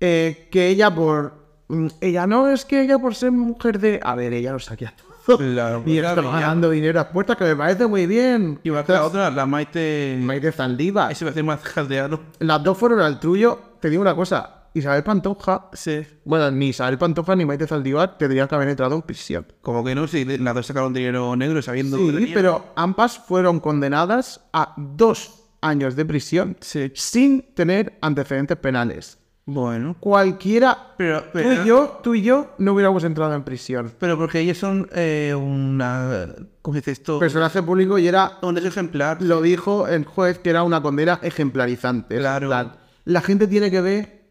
eh, que ella por, mm, ella no es que ella por ser mujer de, a ver, ella lo sabía todo Claro, <laughs> y está ganando dinero a puertas que me parece muy bien. Que la otra, la Maite. Maite Zaldívar. Ese va a ser más caldeano. Las dos fueron al trullo. Te digo una cosa, Isabel Pantoja, Sí. bueno, ni Isabel Pantoja ni Maite Zaldívar tendrían que haber entrado en prisión. Como que no, si las dos sacaron dinero negro sabiendo que Sí, tenían. pero ambas fueron condenadas a dos años de prisión Sí. sin tener antecedentes penales. Bueno. Cualquiera, Pero, tú y yo, tú y yo no hubiéramos entrado en prisión. pero porque ellos son eh, una. ¿Cómo se dice esto? Personaje público y era, Un ejemplar. lo dijo el juez, que era una condena ejemplarizante. Claro. En plan, La gente tiene que ver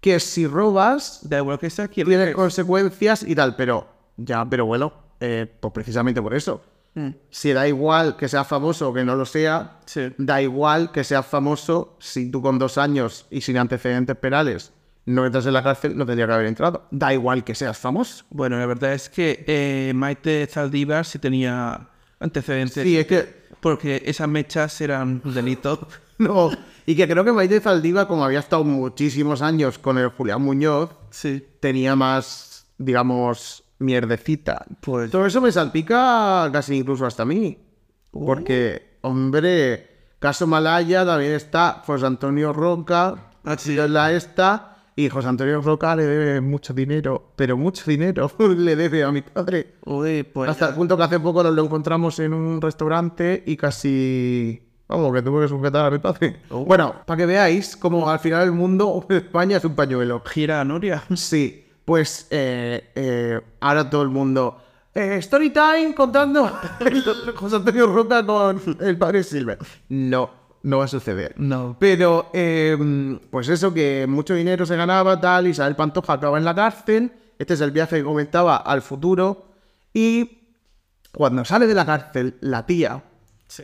que si robas, Da igual que sea quien tienes consecuencias y tal, pero ya, pero bueno, eh, pues precisamente por eso. Mm. Si da igual que seas famoso o que no lo sea, Sí. da igual que seas famoso si tú con dos años y sin antecedentes penales no entras en la cárcel, no tendría que haber entrado. Da igual que seas famoso. Bueno, la verdad es que eh, Maite Zaldívar sí tenía antecedentes. Sí, es que Porque esas mechas eran un delito. <laughs> no. Y que creo que Maite Zaldívar, como había estado muchísimos años con el Julián Muñoz, Sí. tenía más, digamos, mierdecita. Pues- Todo eso me salpica casi incluso hasta a mí. Uh. Porque, hombre, caso Malaya también está José Antonio Roca, Ah, sí. la esta, y José Antonio Roca le debe mucho dinero, pero mucho dinero <laughs> le debe a mi padre. Uy, pues. Hasta el punto que hace poco nos lo encontramos en un restaurante y casi. Vamos, que tuve que sujetar a mi padre. Oh. Bueno, para que veáis como al final el mundo, <laughs> España es un pañuelo. Gira a Noria. Sí, pues eh, eh, ahora todo el mundo. Eh, story time contando <laughs> José Antonio Roca con el padre Silver. No, no va a suceder. No. Pero, eh, pues eso, que mucho dinero se ganaba, tal, Isabel Pantoja acaba en la cárcel. Este es el viaje que comentaba al futuro. Y cuando sale de la cárcel, la tía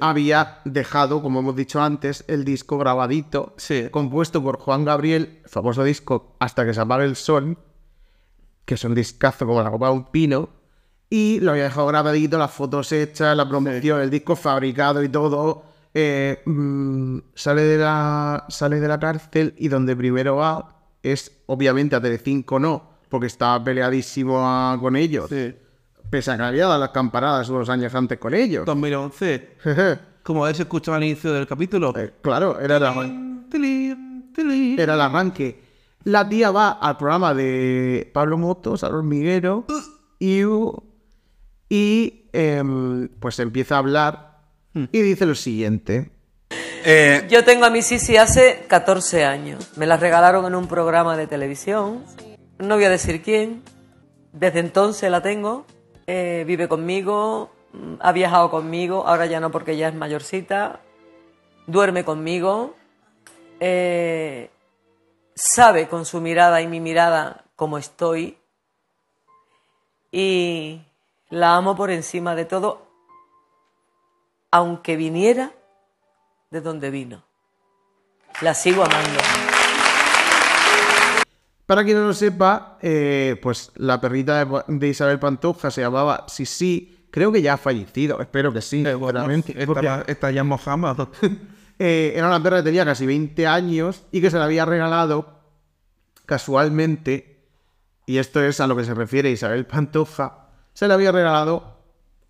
había dejado, como hemos dicho antes, el disco grabadito, Sí. compuesto por Juan Gabriel, el famoso disco Hasta que se apague el sol, que es un discazo como la copa de un pino. Y lo había dejado grabadito, las fotos hechas, la promoción, el disco fabricado y todo. Eh, mm, sale, de la, sale de la cárcel y donde primero va es, obviamente, a Telecinco no, porque estaba peleadísimo a- con ellos. Sí. Pese a que había dado las campanadas unos años antes con ellos. 2011. Jeje. Como habéis escuchado al inicio del capítulo. Eh, claro, era tilín. era el arranque. La tía va al programa de Pablo Motos, al hormiguero, y, y em, pues empieza a hablar y dice lo siguiente. Yo tengo a mi Sisi hace 14 años. Me la regalaron en un programa de televisión. No voy a decir quién. Desde entonces la tengo. Eh, vive conmigo. mm, Ha viajado conmigo. Ahora ya no porque ya es mayorcita. duerme conmigo, eh, sabe con su mirada y mi mirada cómo estoy y la amo por encima de todo, aunque viniera de donde vino. La sigo amando. Para quien no lo sepa, eh, pues la perrita de, de Isabel Pantoja se llamaba Sisi. Creo que ya ha fallecido, espero que sí. seguramente, esta ya mojamos. Eh, era una perra que tenía casi 20 años y que se la había regalado casualmente, y esto es a lo que se refiere Isabel Pantoja, se le había regalado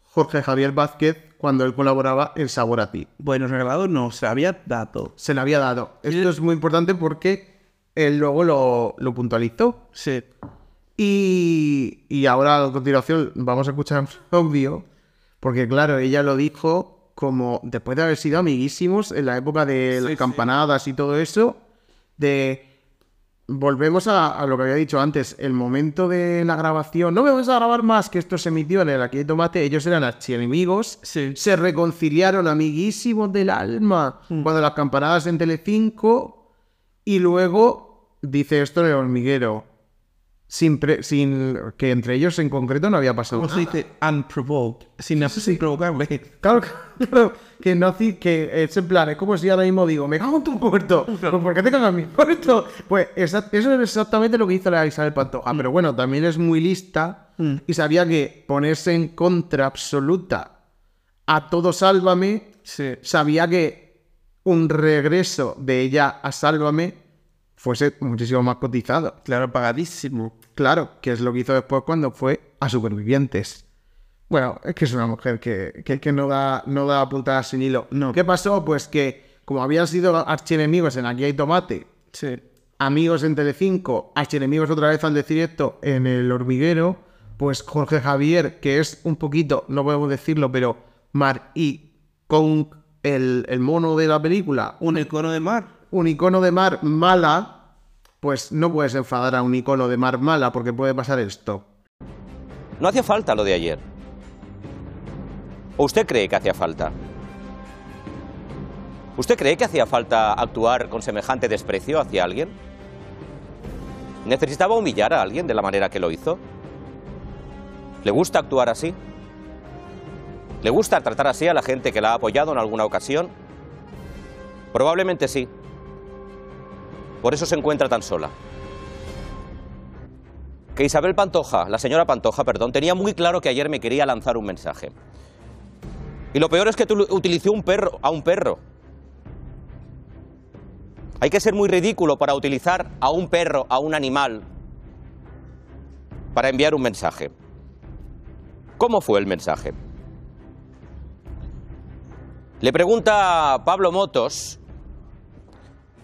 Jorge Javier Vázquez cuando él colaboraba en Sabor a ti. Bueno, regalado no, se había dado. Se le había dado. Esto es muy importante porque él luego lo, lo puntualizó. Sí. Y, y ahora a continuación vamos a escuchar un audio, porque claro, ella lo dijo como después de haber sido amiguísimos en la época de las sí. campanadas y todo eso, de... Volvemos a, a lo que había dicho antes, el momento de la grabación, no me vamos a grabar más que esto se emitió en el Aquí hay Tomate, ellos eran archienemigos, Sí. se reconciliaron amiguísimos del alma cuando las campanadas en Telecinco y luego dice esto en el hormiguero, sin, pre- sin que entre ellos en concreto no había pasado ¿Cómo se dice? Unprovoked. Sin, sin provocarle. Claro, claro, que no que es en plan, es como si ahora mismo digo, me cago en tu muerto. <laughs> Pues, ¿Por qué te cagas en mi muerto? Pues esa- eso es exactamente lo que hizo la Isabel Pantoja. Pero bueno, también es muy lista y sabía que ponerse en contra absoluta a todo Sálvame, Sí. sabía que un regreso de ella a Sálvame fuese muchísimo más cotizado. Claro, pagadísimo. Claro, que es lo que hizo después cuando fue a Supervivientes. Bueno, es que es una mujer que, que, que no da, no da puntadas sin hilo. No. ¿Qué pasó? Pues que, como habían sido archienemigos en Aquí hay Tomate, Sí. amigos en Telecinco, archienemigos otra vez al decir esto en El Hormiguero, pues Jorge Javier, que es un poquito, no podemos decirlo, pero Mar y con el, el mono de la película, Un icono de mar. un icono de mar mala, pues no puedes enfadar a un icono de mar mala porque puede pasar esto. No hacía falta lo de ayer. ¿O usted cree que hacía falta? ¿Usted cree que hacía falta actuar con semejante desprecio hacia alguien? ¿Necesitaba humillar a alguien de la manera que lo hizo? ¿Le gusta actuar así? ¿Le gusta tratar así a la gente que la ha apoyado en alguna ocasión? Probablemente sí. Por eso se encuentra tan sola. Que Isabel Pantoja, la señora Pantoja, perdón, tenía muy claro que ayer me quería lanzar un mensaje. Y lo peor es que utilizó un perro, a un perro. Hay que ser muy ridículo para utilizar a un perro, a un animal, para enviar un mensaje. ¿Cómo fue el mensaje? Le pregunta Pablo Motos,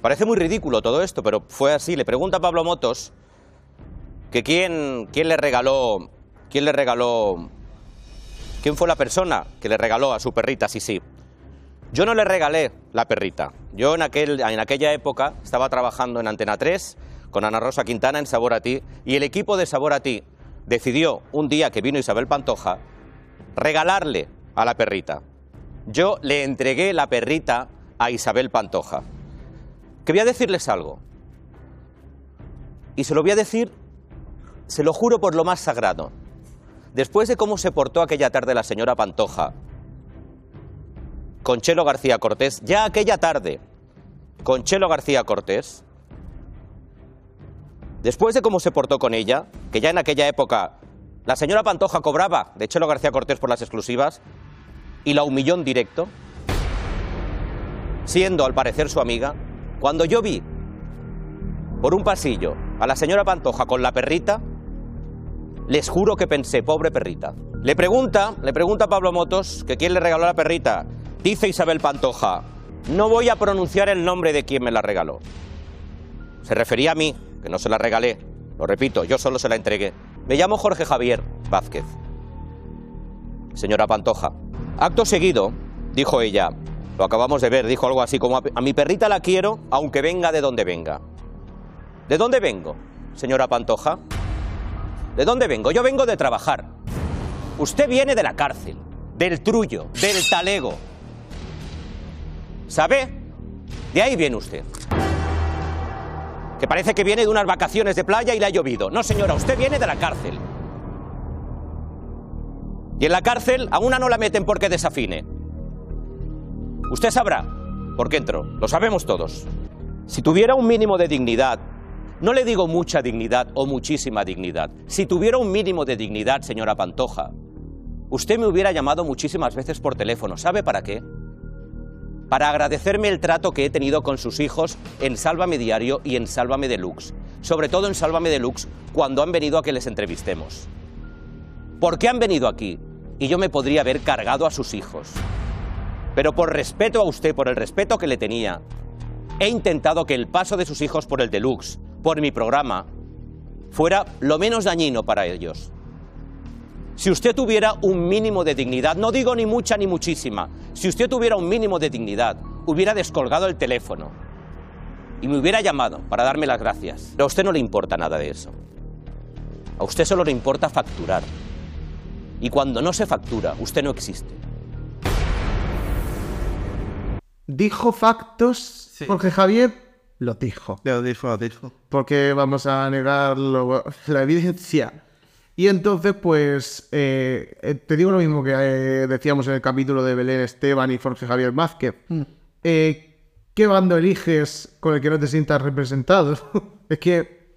parece muy ridículo todo esto, pero fue así, le pregunta a Pablo Motos que quién, quién le regaló, quién le regaló, quién fue la persona que le regaló a su perrita Sisi. Yo no le regalé la perrita. Yo en, aquel, en aquella época estaba trabajando en Antena 3 con Ana Rosa Quintana en Sabor a Ti y el equipo de Sabor a Ti decidió un día que vino Isabel Pantoja regalarle a la perrita. Yo le entregué la perrita a Isabel Pantoja. Que voy a decirles algo. Y se lo voy a decir, se lo juro por lo más sagrado. Después de cómo se portó aquella tarde la señora Pantoja con Chelo García Cortés, ya aquella tarde, con Chelo García Cortés, después de cómo se portó con ella, que ya en aquella época la señora Pantoja cobraba de Chelo García Cortés por las exclusivas y la humilló en directo, siendo al parecer su amiga, cuando yo vi por un pasillo a la señora Pantoja con la perrita, les juro que pensé, pobre perrita. Le pregunta, le pregunta a Pablo Motos que quién le regaló la perrita. Dice Isabel Pantoja, no voy a pronunciar el nombre de quien me la regaló. Se refería a mí, que no se la regalé. Lo repito, yo solo se la entregué. Me llamo Jorge Javier Vázquez. Señora Pantoja. Acto seguido, dijo ella, lo acabamos de ver, dijo algo así como, a mi perrita la quiero aunque venga de donde venga. ¿De dónde vengo, señora Pantoja? ¿De dónde vengo? Yo vengo de trabajar. Usted viene de la cárcel, del trullo, del talego. ¿Sabe? De ahí viene usted. Que parece que viene de unas vacaciones de playa y le ha llovido. No, señora, usted viene de la cárcel. Y en la cárcel a una no la meten porque desafine. Usted sabrá por qué entró. Lo sabemos todos. Si tuviera un mínimo de dignidad, no le digo mucha dignidad o muchísima dignidad, si tuviera un mínimo de dignidad, señora Pantoja, usted me hubiera llamado muchísimas veces por teléfono. ¿Sabe para qué? Para agradecerme el trato que he tenido con sus hijos en Sálvame Diario y en Sálvame Deluxe. Sobre todo en Sálvame Deluxe cuando han venido a que les entrevistemos. ¿Por qué han venido aquí? Y yo me podría haber cargado a sus hijos. Pero por respeto a usted, por el respeto que le tenía, he intentado que el paso de sus hijos por el Deluxe, por mi programa, fuera lo menos dañino para ellos. Si usted tuviera un mínimo de dignidad, no digo ni mucha ni muchísima, si usted tuviera un mínimo de dignidad, hubiera descolgado el teléfono y me hubiera llamado para darme las gracias. Pero a usted no le importa nada de eso. A usted solo le importa facturar. Y cuando no se factura, usted no existe. Dijo factos Jorge Javier, lo dijo. Lo dijo, lo dijo. Porque vamos a negar lo- la evidencia. Y entonces, pues, eh, eh, te digo lo mismo que eh, decíamos en el capítulo de Belén Esteban y Jorge Javier Vázquez. Eh, ¿Qué bando eliges con el que no te sientas representado? <laughs> es que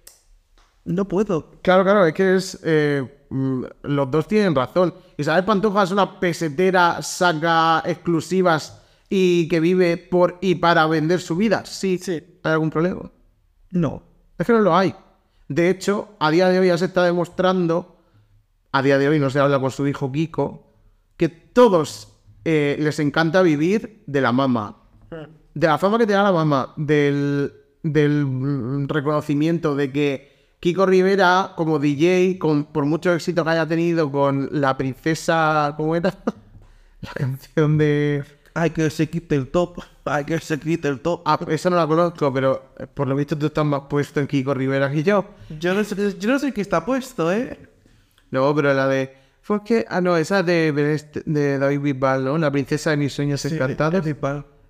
No puedo. Claro, claro, es que es. eh, mm, los dos tienen razón. Isabel Pantoja es una pesetera, saca exclusivas y que vive por y para vender su vida. Sí, sí. ¿Hay algún problema? No. Es que no lo hay. De hecho, a día de hoy ya se está demostrando, a día de hoy no se habla con su hijo Kiko, que todos eh, les encanta vivir de la mama. De la fama que te da la mama, del, del reconocimiento de que Kiko Rivera, como DJ, con, por mucho éxito que haya tenido con la princesa, ¿cómo era? <laughs> la canción de... Hay que se quite el top. Hay que se quite el top. Ah, esa no la conozco, pero eh, por lo visto tú estás más puesto en Kiko Rivera que yo. Yo no sé, yo no sé qué está puesto, ¿eh? No, pero la de. Fue que. Ah, no, esa de, David Bisbal, ¿no? La princesa de mis sueños encantados.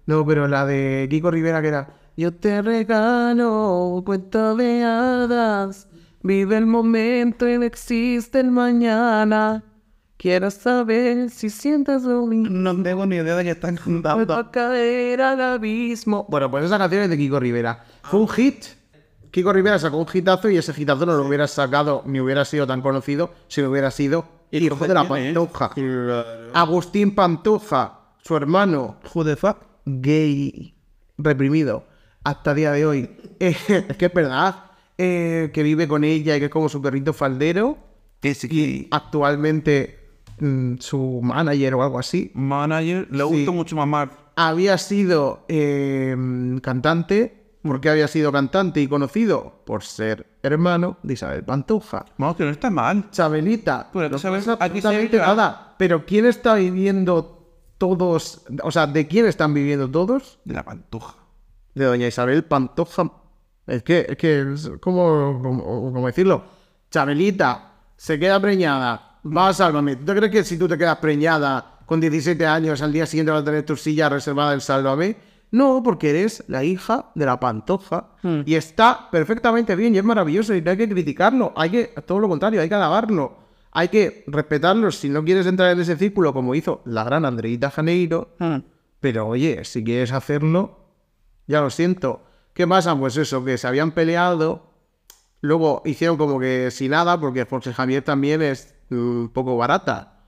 No, pero la de Kiko Rivera que era. Yo te regalo cuento de hadas. Vive el momento y no existe el mañana. Quiero saber si sientes lo mismo. No tengo ni idea de qué están contando. caer al abismo. Bueno, pues esa canción es de Kiko Rivera. Fue un hit. Kiko Rivera sacó un hitazo y ese hitazo no lo hubiera sacado ni hubiera sido tan conocido si no hubiera sido hijo de la Pantoja. Agustín Pantoja, su hermano, Who the fuck? gay, reprimido, hasta día de hoy. Eh, <laughs> es que es verdad, eh, que vive con ella y que es como su perrito faldero. Que sí Y que actualmente su manager o algo así manager le Sí. gusta mucho mamar. había sido eh, cantante. ¿Por qué había sido cantante y conocido? Por ser hermano de Isabel Pantoja. Vamos, que no está mal. Chabelita. No aquí se absolutamente entra- nada. Pero ¿quién está viviendo todos? O sea, ¿de quién están viviendo todos? De la pantuja. De doña Isabel Pantoja. Es que, es que, es como, como, como decirlo. Chabelita se queda preñada. Va a Sálvame. ¿Tú crees que si tú te quedas preñada con 17 años al día siguiente vas a tener tu silla reservada en Sálvame? No, porque eres la hija de la Pantoja. Y está perfectamente bien y es maravilloso y no hay que criticarlo. Hay que, todo lo contrario, hay que alabarlo. Hay que respetarlo si no quieres entrar en ese círculo como hizo la gran Andreita Janeiro. Pero oye, si quieres hacerlo, ya lo siento. ¿Qué pasa? Pues eso, que se habían peleado. Luego hicieron como que sin nada, porque Jorge Javier también es un poco barata.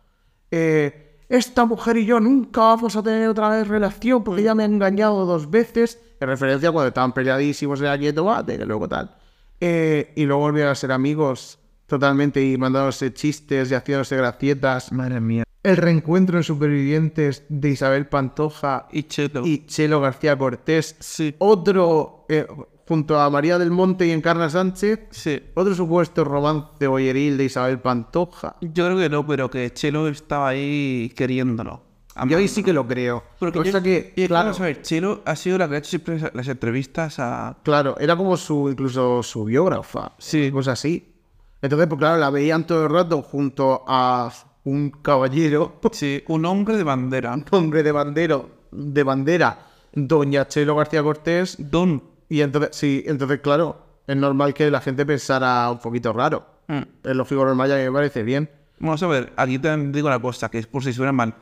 Eh, esta mujer y yo nunca vamos a tener otra vez relación porque ella me ha engañado dos veces. En referencia a cuando estaban peleadísimos en aquel tomate, que luego tal. Eh, y luego volvieron a ser amigos totalmente y mandándose chistes y haciéndose gracietas. Madre mía. El reencuentro en Supervivientes de Isabel Pantoja Y Cheto. y Chelo García Cortés. Sí. Otro, eh, junto a María del Monte y Encarna Sánchez, Sí. otro supuesto romance boyeril de Isabel Pantoja. Yo creo que no, pero que Chelo estaba ahí queriéndolo. Yo ahí sí que lo creo. Porque Cosa yo- que, y claro, a ver, Chelo ha sido la que ha hecho siempre las entrevistas a... claro, era como su, incluso su biógrafa. Sí. Cosas así. Entonces, pues claro, la veían todo el rato junto a un caballero, Sí, un hombre de bandera. un hombre de bandero, de bandera, Doña Chelo García Cortés. Don. Y entonces, sí, entonces, claro, es normal que la gente pensara un poquito raro. Mm. Es lo figura normal, ya que me parece bien. Vamos a ver, aquí te digo una cosa, que es por si suena mal.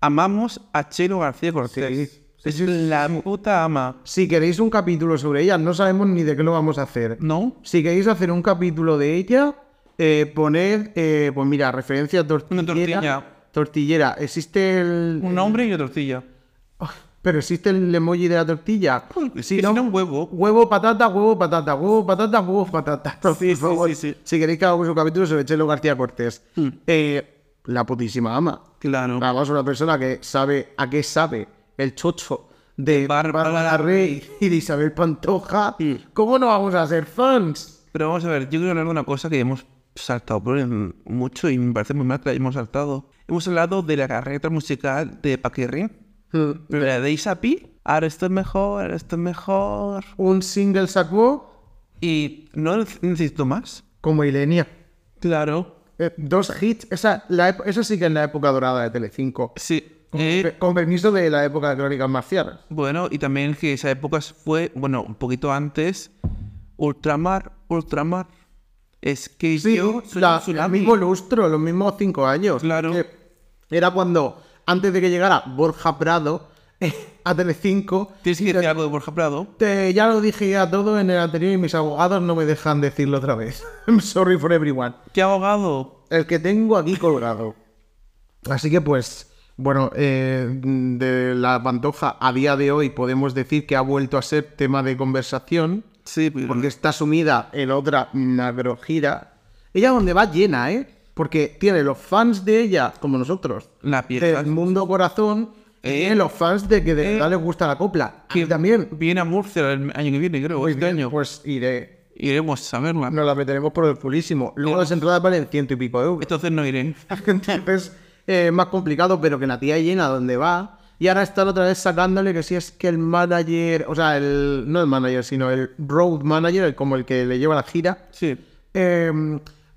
Amamos a Chelo García Cortés. Sí. Es la puta ama. Si queréis un capítulo sobre ella, no sabemos ni de qué lo vamos a hacer. ¿No? Si queréis hacer un capítulo de ella, eh, poned, eh, pues mira, referencia a tortillera. tortilla. Tortillera. Existe el... Un hombre y una tortilla. Pero existe el emoji de la tortilla. Si no, un huevo. Huevo, patata, huevo, patata, huevo, patata, huevo, patata. Sí, sí, sí, sí. Si queréis que hagamos un capítulo sobre Chelo García Cortés. Eh, la putísima ama. Claro. Vamos, una persona que sabe a qué sabe el chocho de Bárbara Rey y de Isabel Pantoja. ¿Cómo no vamos a ser fans? Pero vamos a ver, yo quiero hablar de una cosa que hemos saltado por mucho y me parece muy mal que la hayamos saltado. Hemos hablado de la carrera musical de Paquirri. Pero de Isapi, ahora esto es mejor, ahora esto es mejor. Un single sacó Y no necesito más. como Ilenia. Claro. Eh, dos hits. Esa, la sí que es la época dorada de Telecinco. Sí. Con, Eh, con permiso de la época de Crónicas Marcianas. bueno, y también que esa época fue, bueno, un poquito antes, Ultramar, Ultramar. Es que Sí, yo soy la- el mismo lustro, los mismos cinco años. Claro. Que Era cuando, antes de que llegara Borja Prado <laughs> a Telecinco, Tienes que decir algo de Borja Prado. te- ya lo dije ya todo en el anterior y mis abogados no me dejan decirlo otra vez. <laughs> I'm sorry for everyone. ¿Qué abogado? El que tengo aquí colgado. Así que pues, bueno, eh, de la Pantoja a día de hoy podemos decir que ha vuelto a ser tema de conversación. Sí, pero... porque está sumida en otra gira. Ella donde va llena, ¿eh? Porque tiene los fans de ella, como nosotros, La pieza. del mundo corazón, y Eh. tiene los fans de que de Eh. verdad les gusta la copla. que también. Viene a Murcia el año que viene, creo. Este bien, año. Pues iré. Iremos a verla. Nos la meteremos por el pulísimo. Luego las entradas valen ciento y pico de euros. Entonces no iré. <laughs> Entonces eh, más complicado, pero que la tía llena donde va. Y ahora están otra vez sacándole que si es que el manager, o sea, el, no el manager, sino el road manager, como el que le lleva la gira, Sí. eh,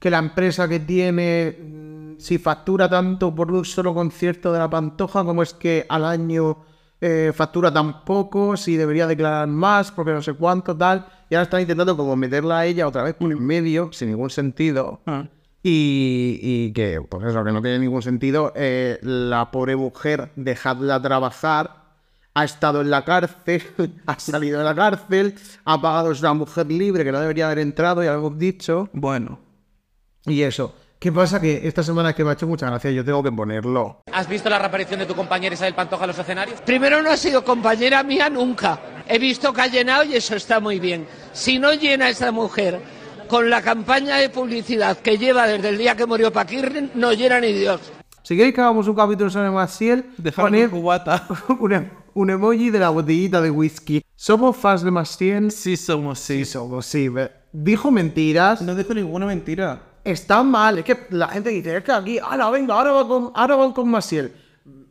que la empresa que tiene, mm, si factura tanto por un solo concierto de la Pantoja, como es que al año eh, factura tan poco, si debería declarar más, porque no sé cuánto, tal. Y ahora están intentando como meterla a ella otra vez por en medio, sin ningún sentido. Ah. Y, y que, pues eso, que no tiene ningún sentido. eh, la pobre mujer, dejadla trabajar. Ha estado en la cárcel, <laughs> ha salido de la cárcel, ha pagado, es una mujer libre que no debería haber entrado, ya lo hemos dicho. Bueno. Y eso. ¿Qué pasa? Que esta semana es que me ha hecho mucha gracia, yo tengo que ponerlo. ¿Has visto la reaparición de tu compañera Isabel Pantoja en los escenarios? Primero no ha sido compañera mía nunca. He visto que ha llenado y eso está muy bien. Si no llena esa mujer con la campaña de publicidad que lleva desde el día que murió Paquirri, no llena ni Dios. Si queréis que hagamos un capítulo sobre Maciel, Dejadme poned cubata. <laughs> un, un emoji de la botellita de whisky. ¿Somos fans de Maciel? Sí somos, sí. Sí, somos, sí. Dijo mentiras. No dejo ninguna mentira. Está mal. Es que la gente dice, es que aquí, ahora venga, ahora, va con, ahora van con Maciel.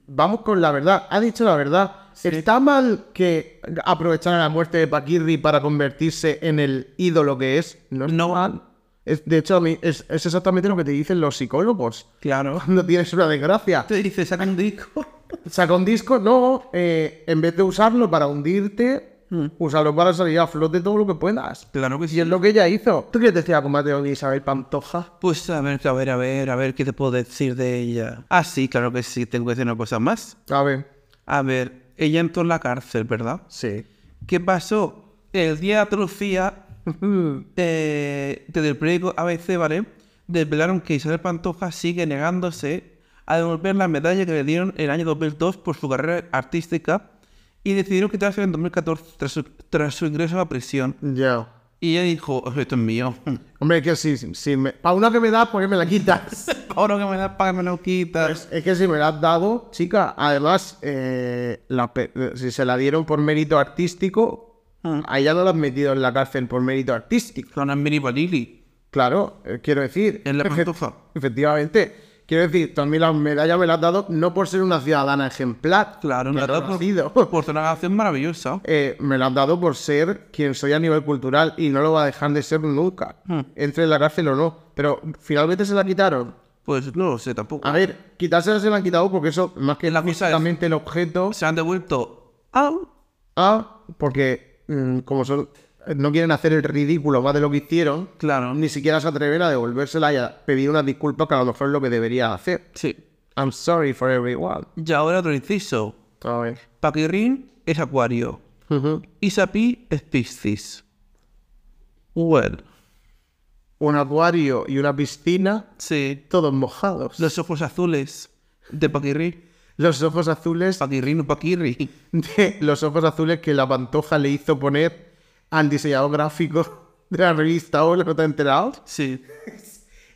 Vamos con la verdad. Ha dicho la verdad. Está mal que aprovecharan la muerte de Paquirri para convertirse en el ídolo que es. No mal. Es, de hecho, a mí es, es exactamente lo que te dicen los psicólogos. Claro. <laughs> Cuando tienes una desgracia. Te dice, saca un disco. <laughs> Saca un disco, no. eh, en vez de usarlo para hundirte, úsalo para salir a flote todo lo que puedas. Claro que Y sí. es lo que ella hizo. ¿Tú qué decía con Mateo de Isabel Pantoja? Pues a ver, a ver, a ver, a ver, ¿qué te puedo decir de ella? Ah, sí, claro que sí, tengo que decir una cosa más. A ver. A ver, ella entró en la cárcel, ¿verdad? Sí. ¿Qué pasó? El día de Andalucía, <laughs> eh, desde el periódico ABC, ¿vale? Desvelaron que Isabel Pantoja sigue negándose a devolver la medalla que le dieron en el año 2002 por su carrera artística y decidieron quitarse en 2014 tras su, tras su ingreso a prisión. Ya. Y ella dijo, esto es mío. <laughs> Hombre, es que si, si, si me... Para una que me das, ¿por qué me la quitas? <laughs> Ahora que me das, para que me lo quitas. es que si me la has dado, chica, además, eh, la pe- si se la dieron por mérito artístico, a ella no la han metido en la cárcel por mérito artístico. Una mini Lili. Claro, eh, quiero decir. En la pantoja. Efectivamente. Quiero decir, tú a mí la medalla me la has dado no por ser una ciudadana ejemplar. Claro, me la no has lo dado por, <laughs> por una canción maravillosa. Eh, me la has dado por ser quien soy a nivel cultural y no lo va a dejar de ser nunca. Hmm. Entre en la cárcel o no. Pero finalmente se la quitaron. Pues no lo sé tampoco. A ver, quitársela se la han quitado porque eso, más que La cosa es- el objeto. Se han devuelto a Ah, porque mm, como son, no quieren hacer el ridículo más de lo que hicieron, Claro. ni siquiera se atreven a devolvérsela y a pedir una disculpa que a lo mejor es lo que debería hacer. Sí. I'm sorry for everyone. Y ahora otro inciso. A ver. Paquirrín es acuario. Isapi es Piscis. Well. Un acuario y una piscina, Sí. todos mojados. Los ojos azules de Paquirrín. Los ojos azules Paquirrín o Paquirri. de los ojos azules que la pantoja le hizo poner al diseñador gráfico <laughs> de la revista Hola, ¿no te has enterado? Sí.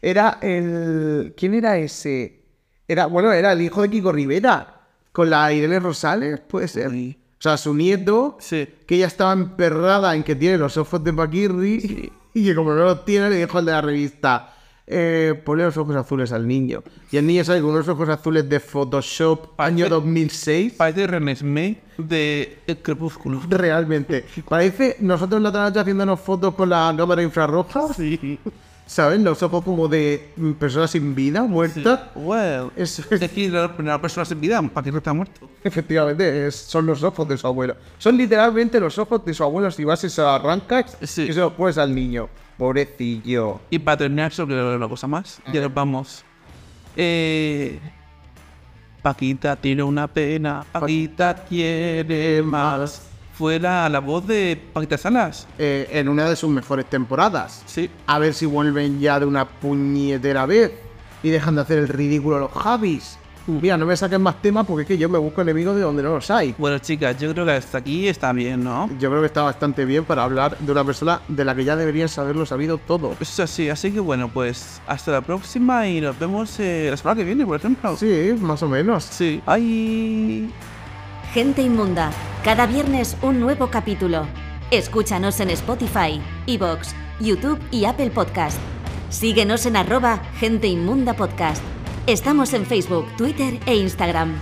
Era el. ¿Quién era ese? Era, bueno, era el hijo de Kiko Rivera. Con la Irene Rosales, puede ser. Uy. O sea, su nieto, Sí. que ella estaba emperrada en que tiene los ojos de Paquirri. <laughs> Y que como no los tiene, le dijo al de la revista. Eh, ponle los ojos azules al niño. Y el niño sale con unos ojos azules de Photoshop año Parece- 2006. Parece Renesmee de El Crepúsculo. Realmente. Parece nosotros la otra noche haciéndonos fotos con la cámara infrarroja. Sí. ¿Saben? Los ojos como de personas sin vida, muertas. Well. Es- Es decir, la primera persona sin vida, Paquirri está muerto. Efectivamente, es- son los ojos de su abuelo. Son literalmente los ojos de su abuelo si vas y se arrancas Sí. y se los pones al niño. Pobrecillo. Y para terminar sobre una cosa más, ya nos vamos. Eh, Paquita tiene una pena, Paquita quiere más. Fuera la voz de Paquita Salas. Eh, en una de sus mejores temporadas. Sí. A ver si vuelven ya de una puñetera vez y dejan de hacer el ridículo los Javis. Mira, no me saquen más temas porque es que yo me busco enemigos de donde no los hay. Bueno, chicas, yo creo que hasta aquí está bien, ¿no? Yo creo que está bastante bien para hablar de una persona de la que ya deberían saberlo sabido todo. Eso es así, así que bueno, pues hasta la próxima y nos vemos eh, la semana que viene, por ejemplo. Sí, más o menos. Sí. Ay. Gente Inmunda. Cada viernes un nuevo capítulo. Escúchanos en Spotify, Evox, YouTube y Apple Podcast. Síguenos en arroba Gente Inmunda Podcast. Estamos en Facebook, Twitter e Instagram.